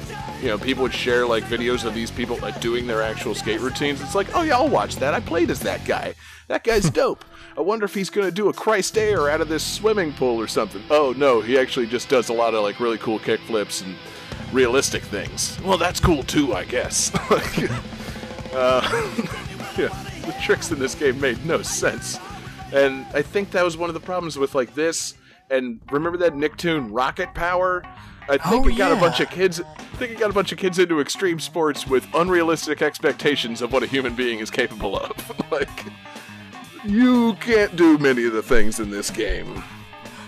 you know people would share like videos of these people like doing their actual skate routines. It's like, oh yeah, I'll watch that. I played as that guy. That guy's [laughs] dope. I wonder if he's gonna do a Christ air out of this swimming pool or something. Oh no, he actually just does a lot of like really cool kick flips and realistic things. Well, that's cool too, I guess. Like, [laughs] uh, [laughs] yeah, the tricks in this game made no sense, and I think that was one of the problems with like this. And remember that Nicktoon Rocket Power? I think Oh, it got a bunch of kids. I think it got a bunch of kids into extreme sports with unrealistic expectations of what a human being is capable of. [laughs] like, you can't do many of the things in this game.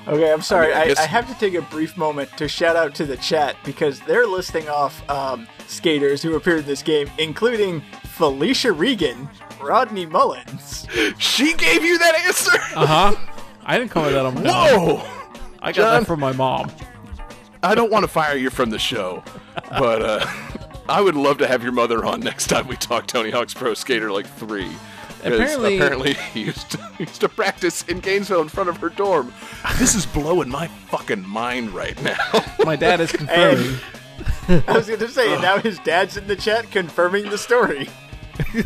Okay, I'm sorry. I, mean, I, guess... I, have to take a brief moment to shout out to the chat because they're listing off um, skaters who appeared in this game, including Felicia Regan, Rodney Mullins. she gave you that answer? uh huh. [laughs] I didn't come with that on my Whoa! I got John, that from my mom. I don't want to fire you from the show, but uh, [laughs] I would love to have your mother on next time we talk Tony Hawk's Pro Skater like 3. Apparently- apparently he [laughs] used to, he used to practice in Gainesville in front of her dorm. This is blowing my fucking mind right now. [laughs] My dad is confirming. I was going to say, now his dad's in the chat confirming the story.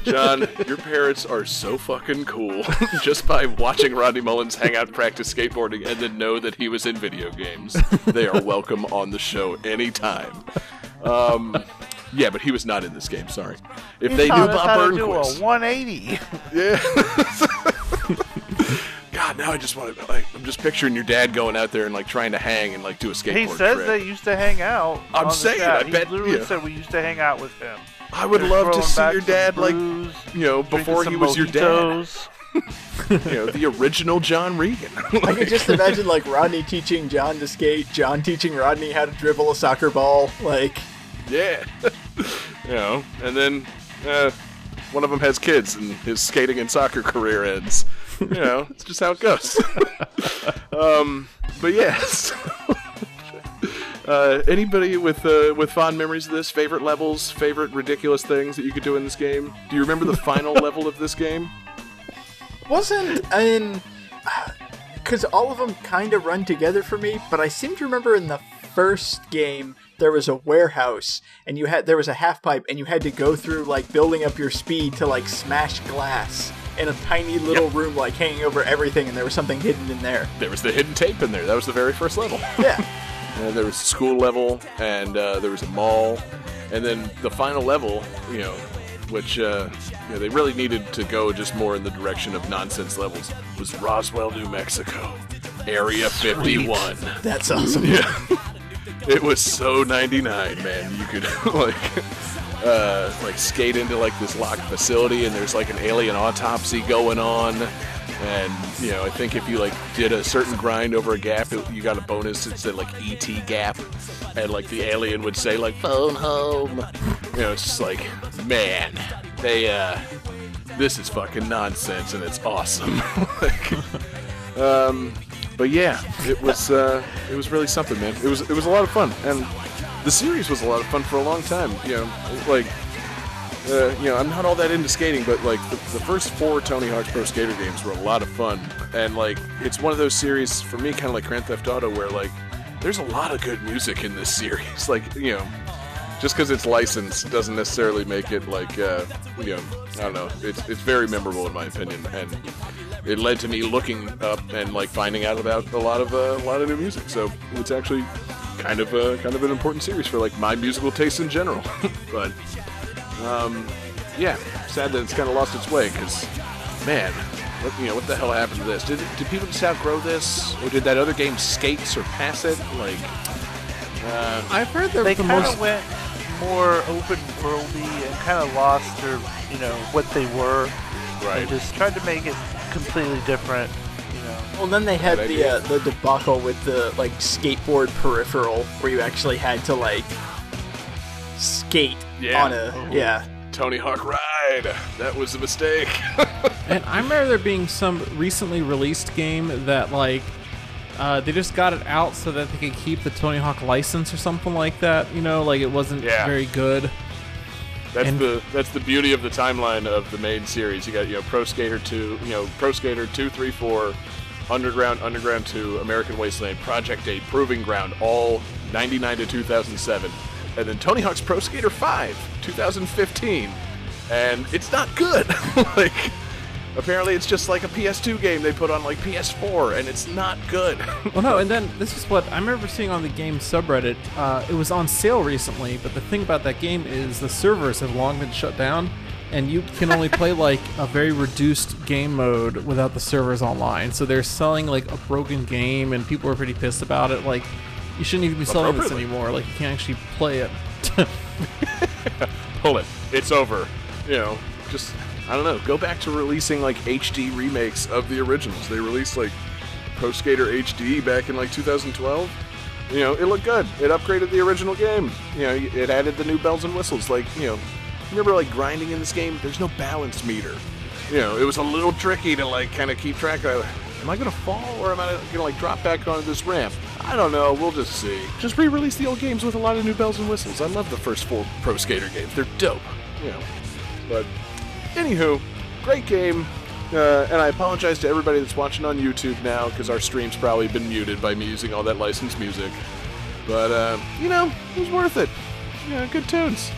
John, your parents are so fucking cool [laughs] just by watching Rodney Mullins hang out practice skateboarding and then know that he was in video games. They are welcome on the show anytime. Um, yeah, but he was not in this game, sorry. If He they knew taught us Bob how to do a 180. [laughs] Yeah. God, now I just want to. Like, I'm just picturing your dad going out there and like trying to hang and like do a skateboard He says trick. they used to hang out. I'm saying, chat. I he bet- literally yeah. said we used to hang out with him. I would They're love to see your some dad like brews, you know before he some was your dad. [laughs] You know the original John Regan. [laughs] I can just imagine like Rodney teaching John to skate, John teaching Rodney how to dribble a soccer ball. Like, Yeah. [laughs] you know, and then uh, one of them has kids and his skating and soccer career ends. You know, [laughs] it's just how it goes. [laughs] um, but yes. Uh, anybody with uh, with fond memories of this? Favorite levels? Favorite ridiculous things that you could do in this game? Do you remember the final level of this game? wasn't in because [sighs] all of them kind of run together for me but i seem to remember in the first game there was a warehouse and you had there was a half pipe and you had to go through like building up your speed to like smash glass in a tiny little room like hanging over everything and there was something hidden in there. There was the hidden tape in there. That was the very first level. yeah. [laughs] And there was a school level, and uh, there was a mall, and then the final level, you know, which uh, you know, they really needed to go just more in the direction of nonsense levels, was Roswell, New Mexico, Area 51. that's awesome [laughs] [laughs] It was so 99, man. You could [laughs] like uh, like skate into like this locked facility, and there's like an alien autopsy going on. And you know, I think if you like did a certain grind over a gap, it, you got a bonus. It said like ET gap, and like the alien would say like phone home. You know, it's just like, man, they uh, this is fucking nonsense, and it's awesome. [laughs] like, um, but yeah, it was uh, it was really something, man. It was it was a lot of fun, and the series was a lot of fun for a long time. You know, like uh, you know, I'm not all that into skating, but like the, the first four Tony Hawk's Pro Skater games were a lot of fun, and like it's one of those series for me, kind of like Grand Theft Auto, where like there's a lot of good music in this series. [laughs] Like you know, just because it's licensed doesn't necessarily make it like uh, you know, I don't know. It's it's very memorable in my opinion, and it led to me looking up and like finding out about a lot of uh, a lot of new music. So it's actually kind of a kind of an important series for like my musical taste in general. [laughs] but um, yeah, sad that it's kind of lost its way because, man, what, you know what the hell happened to this? Did did people just outgrow this, or did that other game Skate surpass it? Like, uh, I've heard that They the kind most of went more open worldy and kind of lost their, you know, what they were. Right. And just tried to make it completely different. You know. Well, then they had Bad the idea. uh, the debacle with the like skateboard peripheral, where you actually had to like skate Yeah. on a yeah. Tony Hawk Ride. That was a mistake. [laughs] And I remember there being some recently released game that like uh, they just got it out so that they could keep the Tony Hawk license or something like that. You know, like it wasn't Yeah. very good. That's And- the that's the beauty of the timeline of the main series. You got you know Pro Skater two, you know Pro Skater two, three, four, Underground, Underground two, American Wasteland, Project Eight, Proving Ground, all ninety nine to two thousand seven, and then Tony Hawk's Pro Skater five, two thousand fifteen, and it's not good. [laughs] like apparently it's just like a PS2 game they put on like PS4, and it's not good. [laughs] Well, no, and [laughs] then this is what I remember seeing on the game subreddit. Uh, it was on sale recently, but the thing about that game is the servers have long been shut down, and you can only [laughs] play like a very reduced game mode without the servers online. So they're selling like a broken game, and people are pretty pissed about it. Like, you shouldn't even be selling this anymore. Like, you can't actually play it. pull it. It's over. You know, just I don't know. Go back to releasing like HD remakes of the originals. They released like Pro Skater HD back in like 2012. You know, it looked good. It upgraded the original game. You know, it added the new bells and whistles. Like, you know, remember like grinding in this game? There's no balance meter. You know, it was a little tricky to like kind of keep track of. Am I gonna fall or am I gonna like drop back onto this ramp? I don't know. We'll just see. Just re-release the old games with a lot of new bells and whistles. I love the first four Pro Skater games. They're dope. You know, but anywho, great game. Uh, and I apologize to everybody that's watching on YouTube now because our stream's probably been muted by me using all that licensed music. But uh, you know, it was worth it. Know, good tunes.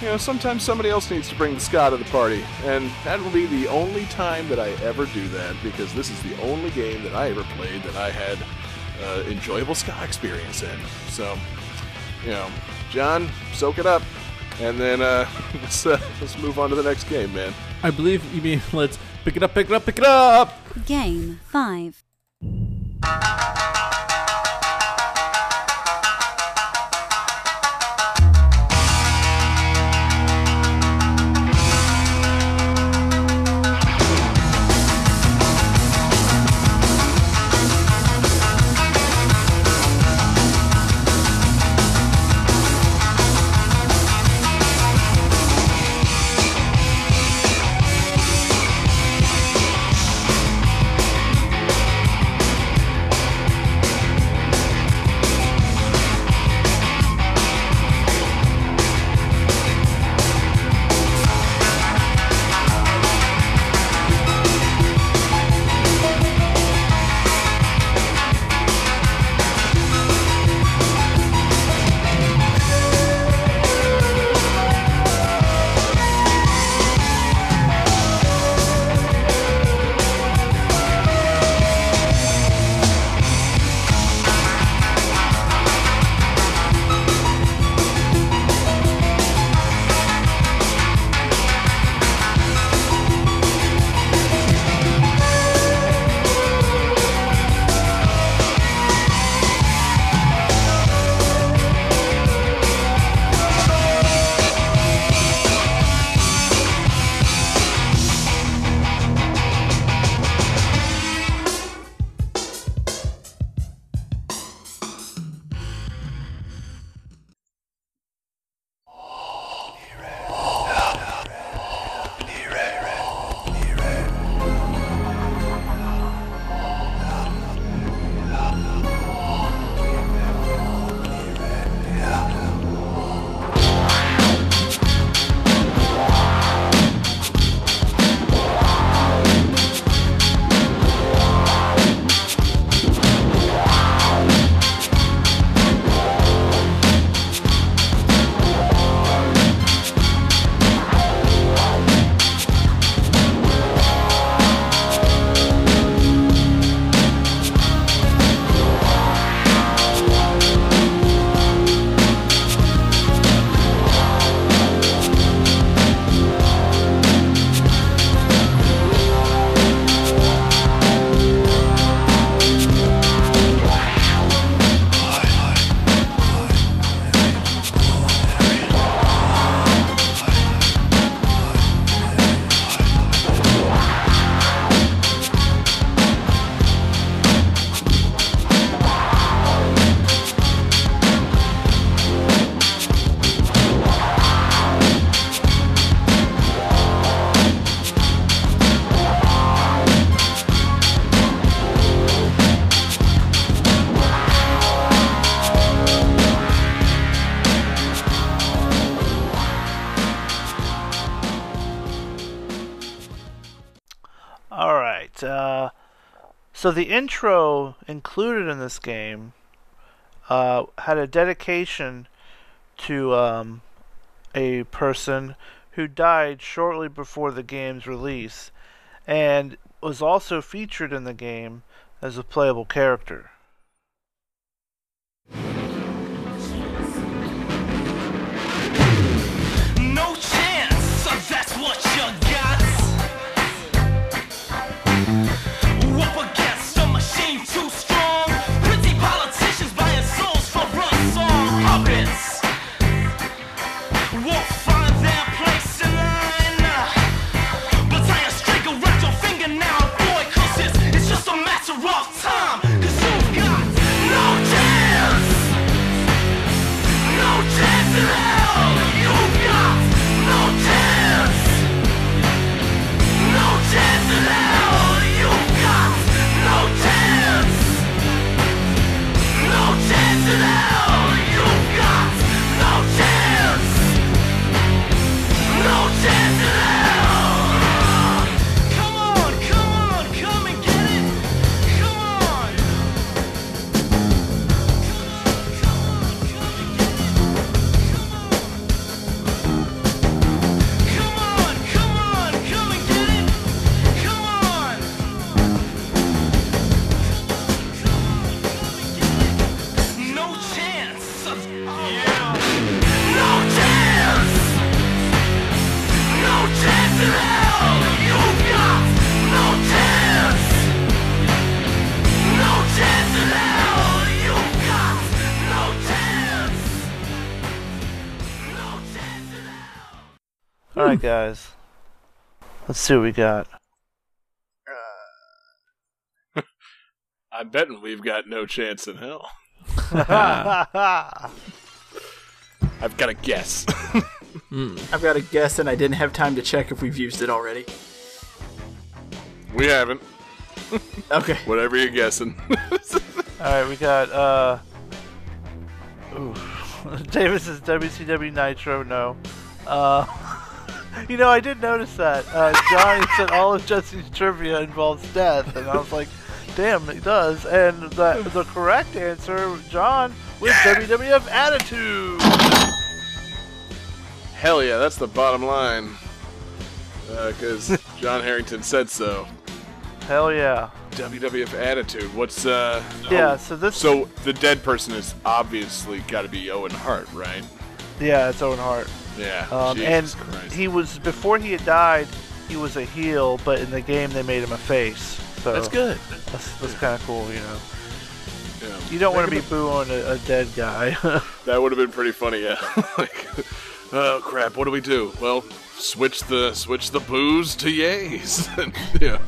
You know, sometimes somebody else needs to bring the ska to the party, and that will be the only time that I ever do that because this is the only game that I ever played that I had uh, enjoyable ska experience in. So, you know, John, soak it up, and then uh, [laughs] let's uh, let's move on to the next game, man. I believe you mean let's pick it up, pick it up, pick it up. Game 5. So the intro included in this game uh, had a dedication to um, a person who died shortly before the game's release, and was also featured in the game as a playable character. All right, guys. Let's see what we got. [laughs] I'm betting we've got no chance in hell. [laughs] I've got a guess. [laughs] I've got a guess, and I didn't have time to check if we've used it already. we haven't. Okay. Whatever you're guessing. All right, we got. uh Ooh. Davis is WCW Nitro. No. Uh, you know, I did notice that. Uh, Johnny said all of Jesse's trivia involves death, and I was like, "Damn, it does." And the the correct answer, John, was WWF Attitude. Hell yeah, that's the bottom line. Because [laughs] John Harrington said so. Hell yeah. WWF attitude. What's uh? Yeah. oh, So this. So the dead person is obviously got to be Owen Hart, right? yeah, it's Owen Hart. Yeah. Um, and Christ. he was before he had died, he was a heel, but in the game they made him a face. So That's good. That's, that's kind of cool, you know. Yeah. You don't want to be booing a, a dead guy. [laughs] That would have been pretty funny, yeah. [laughs] like, oh crap, what do we do? Well, switch the switch the booze to yays. [laughs] Yeah,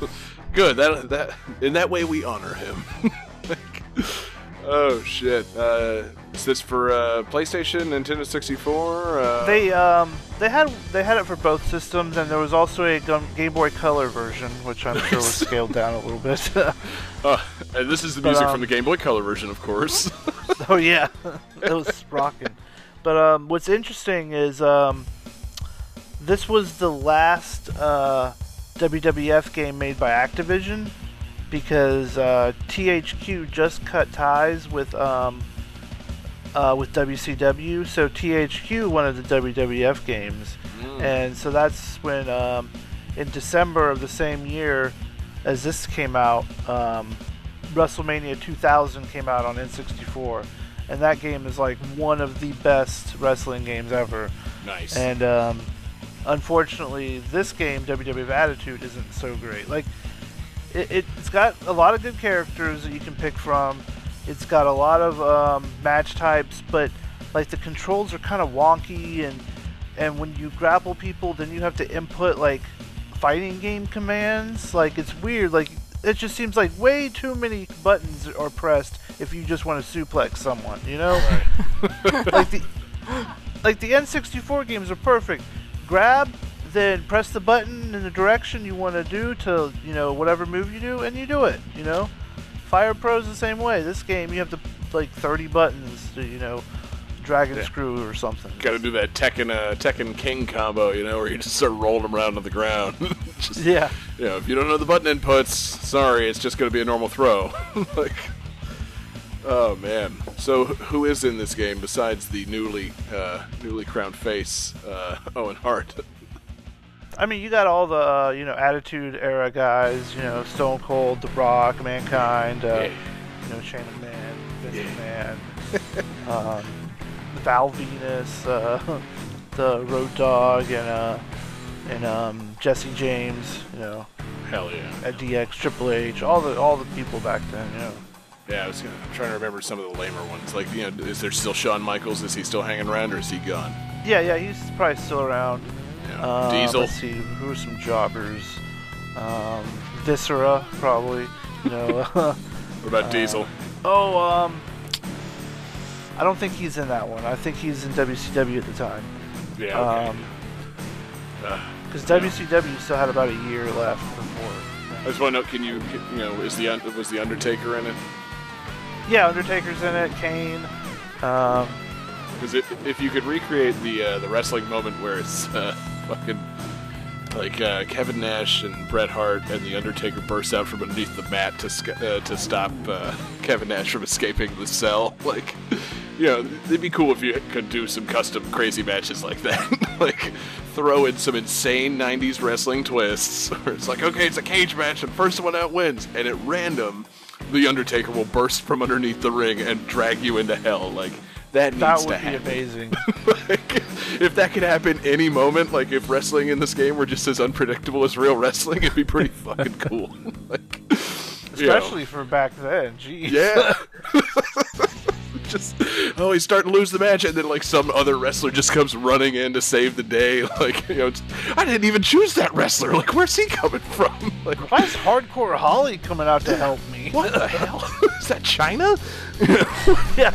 good. That that in that way we honor him. Like, oh shit. Uh, is this for uh, PlayStation, Nintendo 64? Uh, they um they had they had it for both systems, and there was also a Game Boy Color version, which I'm sure was scaled down a little bit. [laughs] [laughs] uh, and this is the But, music um, from the Game Boy Color version, of course. [laughs] oh yeah, it was rocking. But um, what's interesting is um, this was the last uh, WWF game made by Activision because uh, THQ just cut ties with um, uh, with WCW. So THQ wanted the WWF games, and so that's when um, in December of the same year as this came out, um, WrestleMania 2000 came out on N64, and that game is like one of the best wrestling games ever. nice. And um, unfortunately, this game, WWF Attitude, isn't so great. Like, it, it's got a lot of good characters that you can pick from. It's got a lot of um, match types, but like the controls are kind of wonky, and and when you grapple people, then you have to input like fighting game commands. Like it's weird. Like it just seems like way too many buttons are pressed if you just want to suplex someone. You know, [laughs] like the like the N64 games are perfect. Grab, then press the button in the direction you want to do to, you know, whatever move you do, and you do it, you know? Fire Pro's the same way. This game, you have to, like, 30 buttons to, you know, drag and Yeah. screw or something. Got to do that Tekken uh, Tekken King combo, you know, where you just start rolling them around on the ground. [laughs] just, Yeah. you know, if you don't know the button inputs, sorry, it's just going to be a normal throw. [laughs] like, oh man. So who is in this game besides the newly uh, newly crowned face uh, [laughs] Owen Hart? I mean, you got all the uh, you know Attitude Era guys. You know, Stone Cold, The Rock, Mankind. Uh, Yeah. You know, Shane McMahon, Vince McMahon, [laughs] um, Val Venis, uh, [laughs] the Road Dog, and uh, and um, Jesse James. You know, Hell yeah. at DX, Triple H, all the all the people back then. You know. Yeah, I was gonna, I'm trying to remember some of the lamer ones. Like, you know, is there still Shawn Michaels? Is he still hanging around, or is he gone? Yeah, yeah, he's probably still around. Yeah. Um, Diesel. Let's see, who are some jobbers? Um, Viscera, probably. You know. [laughs] [laughs] What about Diesel? oh, um, I don't think he's in that one. I think he's in WCW at the time. Yeah. Okay. Um, Uh, because WCW still had about a year left before. I just want to know, can you, you know, is the was the Undertaker in it? Yeah, Undertaker's in it. Kane. Um, Because if you could recreate the uh, the wrestling moment where it's uh, fucking like uh, Kevin Nash and Bret Hart and the Undertaker burst out from underneath the mat to uh, to stop uh, [laughs] Kevin Nash from escaping the cell, [laughs] like you know, it'd be cool if you could do some custom crazy matches like that, [laughs] like throw in some insane '90s wrestling twists, where it's like, okay, it's a cage match and first one out wins, and at random. The Undertaker will burst from underneath the ring and drag you into hell. Like that needs that to would be happen amazing. [laughs] like, if that could happen any moment, like if wrestling in this game were just as unpredictable as real wrestling, it'd be pretty [laughs] fucking cool. [laughs] like, you know, Especially for back then. Jeez. yeah. just oh, he's starting to lose the match, and then like some other wrestler just comes running in to save the day. Like you know, I didn't even choose that wrestler. Like where's he coming from? Like Why is Hardcore Holly coming out to help me? what the hell? Is that Chyna? yeah.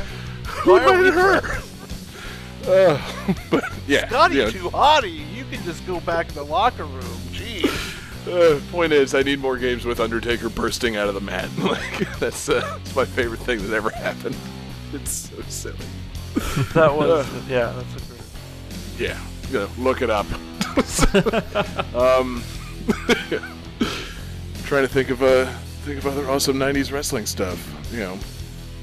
Who Why are we invited her? [laughs] Uh, but yeah, Not you know, too hottie. You can just go back in the locker room. Jeez. [laughs] Uh, point is, I need more games with Undertaker bursting out of the mat. [laughs] Like that's uh, that's my favorite thing that ever happened. It's so silly. That was yeah. That's a great. Yeah, you know, look it up. um, trying to think of uh, think of other awesome '90s wrestling stuff. You know,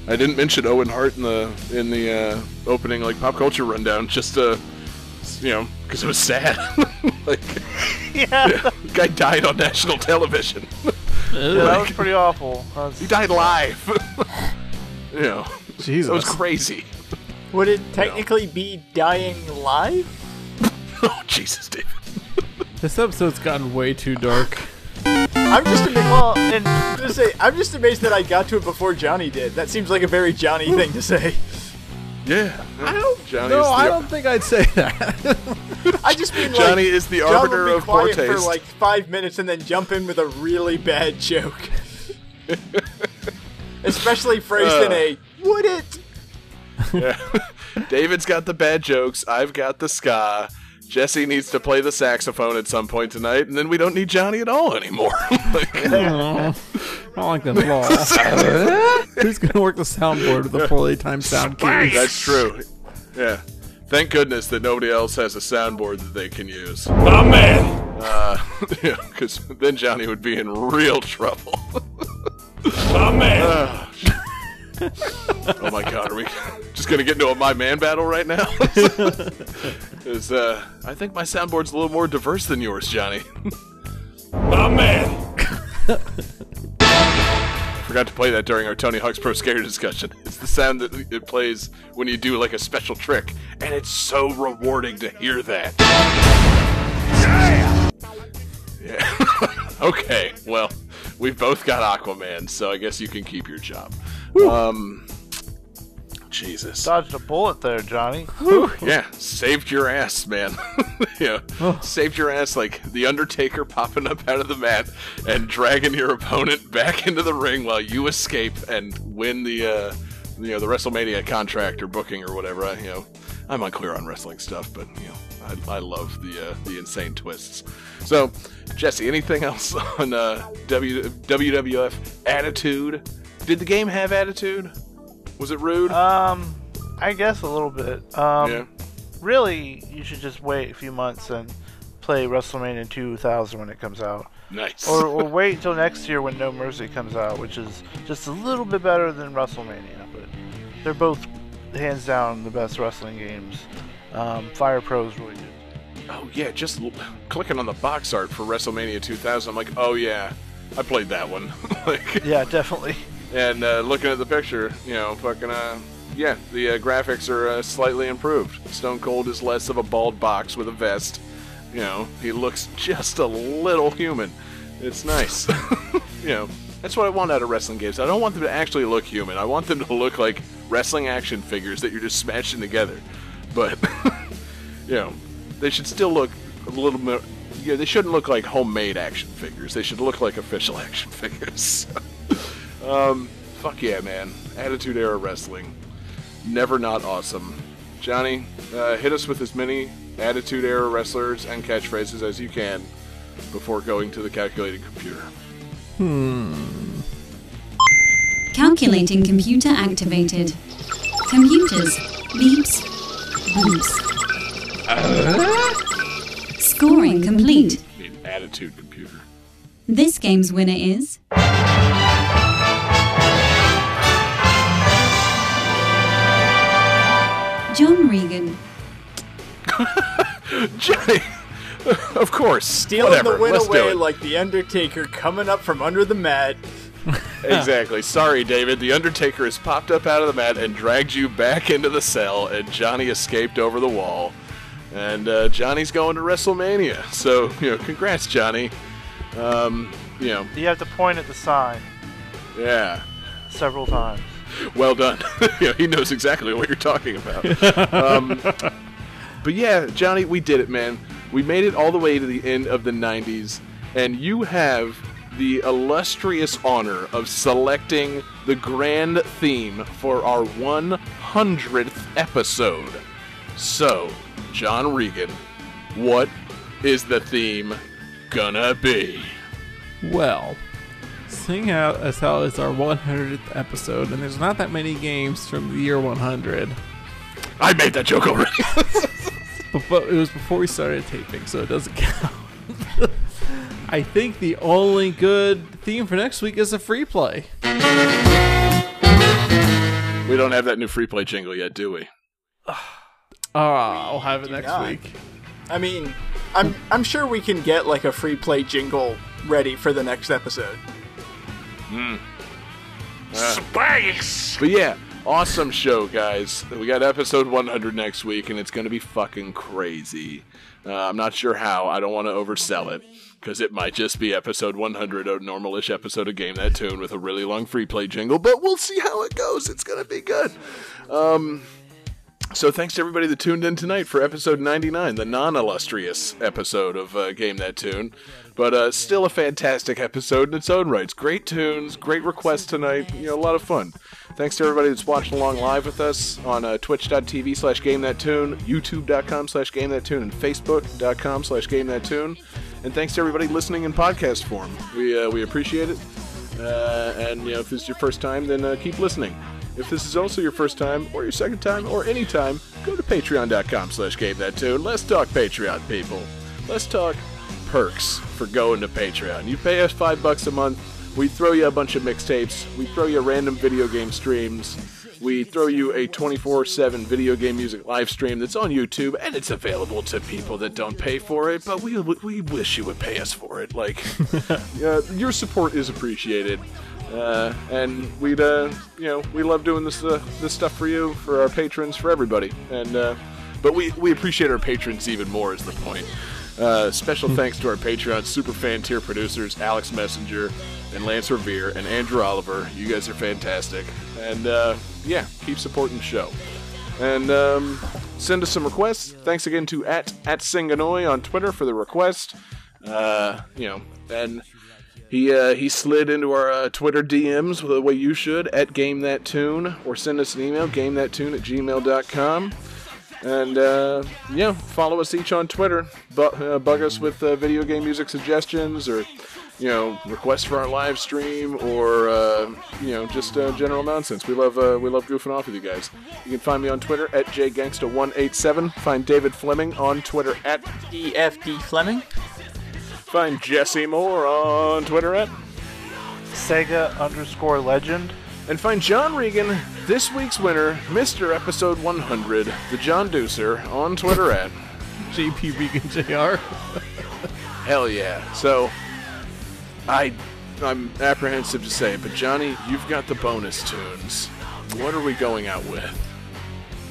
I didn't mention Owen Hart in the in the uh, opening like pop culture rundown, just to you know, because it was sad. [laughs] like, Yeah. the guy died on national television. [laughs] Yeah, that was pretty awful. Was- He died live. [laughs] you know, Jesus. that was crazy. Would it technically be dying live? Oh Jesus, David. This episode's gotten way too dark. I'm just amazed. well, and Just say, I'm just amazed that I got to it before Johnny did. That seems like a very Johnny thing to say. Yeah. I don't Johnny No, the- I don't think I'd say that. [laughs] I just mean like Johnny is the John arbiter would be of quiet for taste. like five minutes and then jump in with a really bad joke, [laughs] especially phrased in Uh. a "Would it?" Yeah. [laughs] David's got the bad jokes. I've got the ska. Jesse needs to play the saxophone at some point tonight, and then we don't need Johnny at all anymore. [laughs] Like, I don't like that flaw. [laughs] Who's gonna work the soundboard with a fully timed sound key? that's true. Yeah. Thank goodness that nobody else has a soundboard that they can use. My man. Uh, [laughs] yeah, because then Johnny would be in real trouble. My man. oh my god, are we just gonna get into a my man battle right now? [laughs] 'Cause, uh, I think my soundboard's a little more diverse than yours, Johnny. [laughs] My man. [laughs] Forgot to play that during our Tony Hawk's Pro Skater discussion. It's the sound that it plays when you do like a special trick, and it's so rewarding to hear that. Yeah. okay, well, we've both got Aquaman, so I guess you can keep your job. Um, Jesus. dodged a bullet there, Johnny. Yeah, saved your ass, man. [laughs] yeah, saved your ass like the Undertaker popping up out of the mat and dragging your opponent back into the ring while you escape and win the, uh, you know, the WrestleMania contract or booking or whatever. I, you know, I'm unclear on wrestling stuff, but you know, I, I love the uh, the insane twists. So, Jesse, anything else [laughs] on uh, w, WWF Attitude? Did the game have attitude? Was it rude? Um, I guess a little bit. Um, yeah. really, you should just wait a few months and play WrestleMania 2000 when it comes out. Nice. Or, or [laughs] wait until next year when No Mercy comes out, which is just a little bit better than WrestleMania. But they're both hands down the best wrestling games. Um, Fire Pro is really good. oh yeah, just l- clicking on the box art for WrestleMania 2000, I'm like, oh yeah, I played that one. [laughs] like, Yeah, definitely. And uh, looking at the picture, you know, fucking, uh, yeah, the uh, graphics are uh, slightly improved. Stone Cold is less of a bald box with a vest. You know, he looks [laughs] just a little human. It's nice. [laughs] you know, that's what I want out of wrestling games. I don't want them to actually look human. I want them to look like wrestling action figures that you're just smashing together. But, [laughs] you know, they should still look a little bit. Yeah, they shouldn't look like homemade action figures. They should look like official action figures. Um, fuck yeah, man. Attitude Era Wrestling. Never not awesome. Johnny, uh, hit us with as many Attitude Era wrestlers and catchphrases as you can before going to the calculating computer. Hmm. Calculating computer activated. Computers. Beeps. Boops. Scoring complete. Need attitude computer. This game's winner is. John Regan. [laughs] Johnny, of course. Stealing Whatever. the win Let's do away it. like the Undertaker coming up from under the mat. [laughs] [laughs] Exactly. Sorry, David. The Undertaker has popped up out of the mat and dragged you back into the cell, and Johnny escaped over the wall. And uh, Johnny's going to WrestleMania. So, you know, congrats, Johnny. Um, you know, You have to point at the sign yeah. several times. [laughs] Well done. [laughs] you know, he knows exactly what you're talking about. um, [laughs] but yeah, Johnny, we did it, man. We made it all the way to the end of the 90s, and you have the illustrious honor of selecting the grand theme for our 100th episode. So, John Regan, what is the theme gonna be? Well, seeing how as how it's our 100th episode, and there's not that many games from the year 100, I made that joke already. [laughs] but, but it was before we started taping, so it doesn't [laughs] count. I think the only good theme for next week is a free play. we don't have that new free play jingle yet, do we? [sighs] Oh, I'll have it next not. week. I mean, I'm I'm sure we can get like a free play jingle ready for the next episode. Space! But yeah, awesome show, guys. We got episode 100 next week, and it's going to be fucking crazy. Uh, I'm not sure how. I don't want to oversell it, because it might just be episode 100, a normalish episode of Game That Tune with a really long free play jingle, but we'll see how it goes. It's going to be good. Um, so thanks to everybody that tuned in tonight for episode 99, the non-illustrious episode of uh, Game That Tune. But uh, still a fantastic episode in its own rights. Great tunes, great requests tonight. You know, a lot of fun. Thanks to everybody that's watching along live with us on uh, twitch.tv slash GameThatTune, youtube.com slash GameThatTune, and facebook.com slash GameThatTune. And thanks to everybody listening in podcast form. We, uh, we appreciate it. Uh, and you know, if this is your first time, then uh, keep listening. If this is also your first time, or your second time, or any time, go to patreon.com slash game that tune. Let's talk Patreon, people. Let's talk perks for going to Patreon. You pay us five bucks a month, we throw you a bunch of mixtapes, we throw you random video game streams, we throw you a 24-7 video game music live stream that's on YouTube, and it's available to people that don't pay for it, but we, we wish you would pay us for it. Like, [laughs] uh, your support is appreciated. Uh, and we'd, uh, you know, we love doing this, uh, this stuff for you, for our patrons, for everybody. And, uh, but we, we appreciate our patrons even more, is the point. Uh, special thanks to our Patreon super fan tier producers, Alex Messenger and Lance Revere and Andrew Oliver. You guys are fantastic. And, uh, yeah, keep supporting the show. And um, send us some requests. Thanks again to at at Singanoy on Twitter for the request. Uh, you know, and he uh, he slid into our uh, Twitter DMs the way you should at Game That Tune, or send us an email gamethattune at gmail.com. And uh, yeah, follow us each on Twitter. Bu- uh, bug us with uh, video game music suggestions or you know, requests for our live stream or uh, you know, just uh, general nonsense. We love uh, we love goofing off with you guys. You can find me on Twitter at jgangsta187. Find David Fleming on Twitter at EFD Fleming. find Jesse Moore on Twitter at Sega underscore legend. And find John Regan, this week's winner, Mr. Episode 100, the John Deucer, on Twitter at [laughs] JP Regan Jr. [laughs] Hell yeah. So, I, I'm apprehensive to say, but Johnny, you've got the bonus tunes. What are we going out with?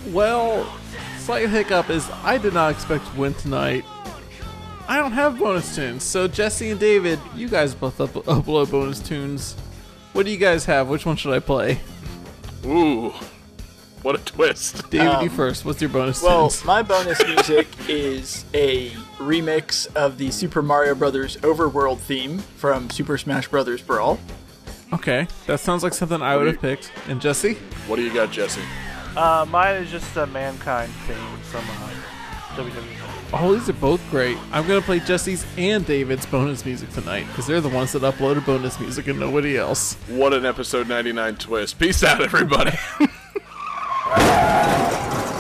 Well, slight hiccup is I did not expect to win tonight. I don't have bonus tunes, so Jesse and David, you guys both up- upload bonus tunes. What do you guys have? Which one should I play? Ooh, what a twist. David, you first. What's your bonus Well, tunes? my bonus music is a remix of the Super Mario Brothers Overworld theme from Super Smash Bros. Brawl. Okay, that sounds like something I would have picked. And Jesse? What do you got, Jesse? Uh, mine is just a Mankind theme from uh, WWE. Oh, these are both great. I'm gonna play Jesse's and David's bonus music tonight because they're the ones that uploaded bonus music and nobody else. What an episode 99 twist. Peace out, everybody. [laughs]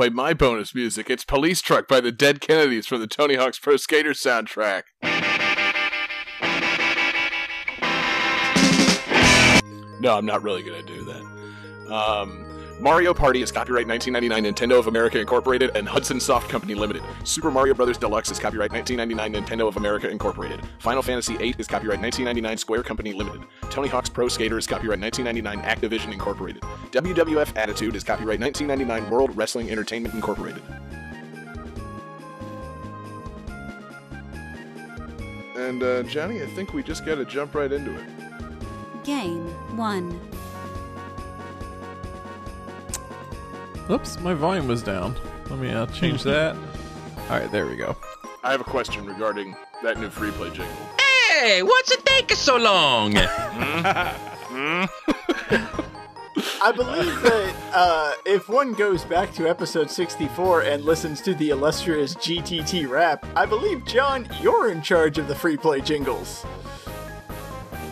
play my bonus music. It's Police Truck by the Dead Kennedys from the Tony Hawk's Pro Skater soundtrack. No, I'm not really going to do that. Um, Mario Party is copyright 1999 Nintendo of America Incorporated and Hudson Soft Company Limited. Super Mario Bros. Deluxe is copyright 1999 Nintendo of America Incorporated. Final Fantasy VIII is copyright 1999 Square Company Limited. Tony Hawk's Pro Skater is copyright 1999 Activision Incorporated. WWF Attitude is copyright 1999 World Wrestling Entertainment Incorporated. And uh, Johnny, I think we just got to jump right into it. Game 1. Oops, my volume was down. Let me uh, change [laughs] that. All right, there we go. I have a question regarding that new free play jingle. Hey, what's it taking so long? [laughs] [laughs] I believe that uh, if one goes back to episode 64 and listens to the illustrious GTT rap, I believe, John, you're in charge of the free play jingles.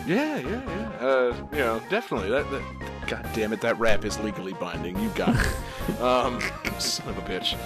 Yeah, yeah, yeah. Uh, you know, definitely. That, that, God damn it, that rap is legally binding. You got it. [laughs] um, son of a bitch.